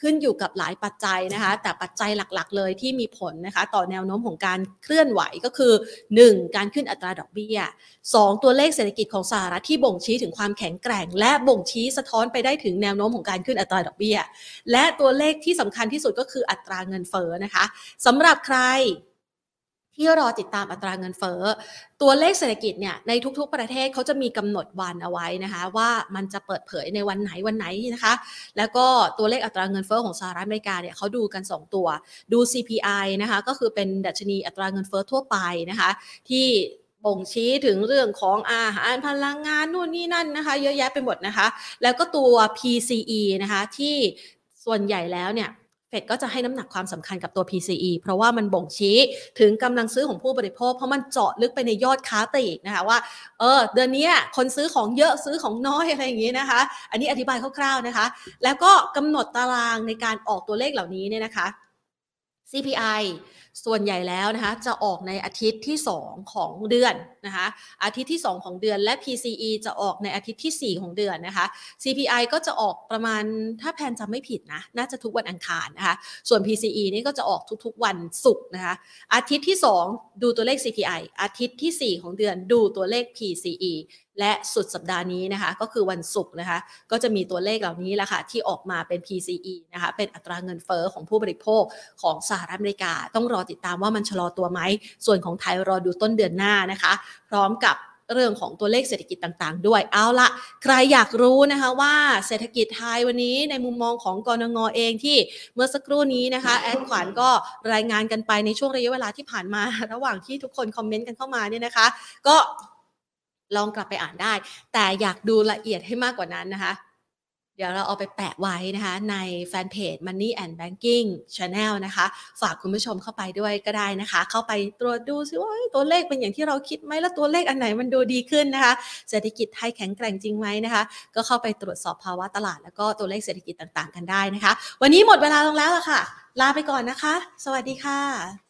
ขึ้นอยู่กับหลายปัจจัยนะคะ แต่ปัจจัยหลักๆ เลยที่มีผลนะคะ ต่อแนวโน้มของการเคลื่อนไหวก็คือ 1. การขึ้นอัตราดอกเบี้ย 2. ตัวเลขเศรษฐกิจของสหรัฐที่บ่งชี้ถึงความแข็งแกร่ง และบ่งชี้สะท้อนไปได้ถึงแนวโน้มของการขึ้นอัตราดอกเบี้ย และตัวเลขที่สำคัญที่สุดก็คืออัตราเงินเฟ้อนะคะสำหรับใคร ที่รอติดตามอัตราเงินเฟ้อตัวเลขเศรษฐกิจเนี่ยในทุกๆ ประเทศเขาจะมีกำหนดวันเอาไว้นะคะว่ามันจะเปิดเผยในวันไหนวันไหนนะคะ แล้วก็ตัวเลขอัตราเงินเฟ้อของสหรัฐอเมริกาเนี่ยเขาดูกัน 2 ตัวดู CPI นะคะก็คือเป็นดัชนีอัตราเงินเฟ้อทั่วไปนะคะที่บ่งชี้ถึงเรื่องของอาหารพลังงานนู่นนี่นั่นนะคะ เยอะแยะไปหมดนะคะ แล้วก็ตัว PCE นะคะที่ส่วนใหญ่แล้วเนี่ย เฟดก็จะให้น้ำหนักความสำคัญกับตัว PCE เพราะว่ามันบ่งชี้ถึงกำลังซื้อของผู้บริโภค เพราะมันเจาะลึกไปในยอดค้าปลีกนะคะว่า เออ เดือนนี้คนซื้อของเยอะซื้อของน้อยอะไรอย่างนี้นะคะ อันนี้อธิบายคร่าวๆนะคะ แล้วก็กำหนดตารางในการออกตัวเลขเหล่านี้เนี่ยนะคะ CPI ส่วนใหญ่แล้วนะคะจะออกในอาทิตย์ที่ 2 ของเดือนนะคะอาทิตย์ที่ 2 ของเดือนและ PCE จะออกในอาทิตย์ที่ 4 ของเดือนนะคะ CPI ก็จะออกประมาณถ้าแพนจำไม่ผิดนะน่าจะทุกวันอังคารนะคะส่วน PCE นี่ก็จะออกทุกๆวันศุกร์นะคะอาทิตย์ที่ 2 ดูตัวเลข CPI อาทิตย์ที่ 4 ของเดือนดูตัวเลข PCE และสุดสัปดาห์นี้นะคะก็คือวันศุกร์นะคะก็จะมีตัวเลขเหล่านี้แหละค่ะที่ออกมาเป็น PCE นะคะเป็นอัตราเงินเฟอ้อของผู้บริโภคของสหรัฐอเมริกา ต้องรอติดตามว่ามันชะลอตัวไหม ส่วนของไทยรอดูต้นเดือนหน้านะคะ พร้อมกับเรื่องของตัวเลขเศรษฐกิจต่างๆ ด้วย เอาละใครอยากรู้นะคะว่าเศรษฐกิจไทยวันนี้ในมุมมองของกรงงเองที่เมื่อสักครู่นี้นะคะ แอดขวัญก็รายงานกันไปในช่วงระยะเวลาที่ผ่านมา ระหว่างที่ทุกคนคอมเมนต์กันเข้ามาเนี่ยนะคะ ก็ ลองกลับไปอ่านได้ แต่อยากดูละเอียดให้มากกว่านั้นนะคะ เดี๋ยวเราเอาไปแปะไว้นะคะในแฟนเพจ Money and Banking Channel นะคะ ฝากคุณผู้ชมเข้าไปด้วยก็ได้นะคะ เข้าไปตรวจดูซิว่าตัวเลขเป็นอย่างที่เราคิดไหมแล้วตัวเลขอันไหนมันดูดีขึ้นนะคะ เศรษฐกิจไทยแข็งแกร่งจริงไหมนะคะ ก็เข้าไปตรวจสอบภาวะตลาด แล้วก็ตัวเลขเศรษฐกิจต่างๆ กันได้นะคะ วันนี้หมดเวลาลงแล้วล่ะค่ะ ลาไปก่อนนะคะ สวัสดีค่ะ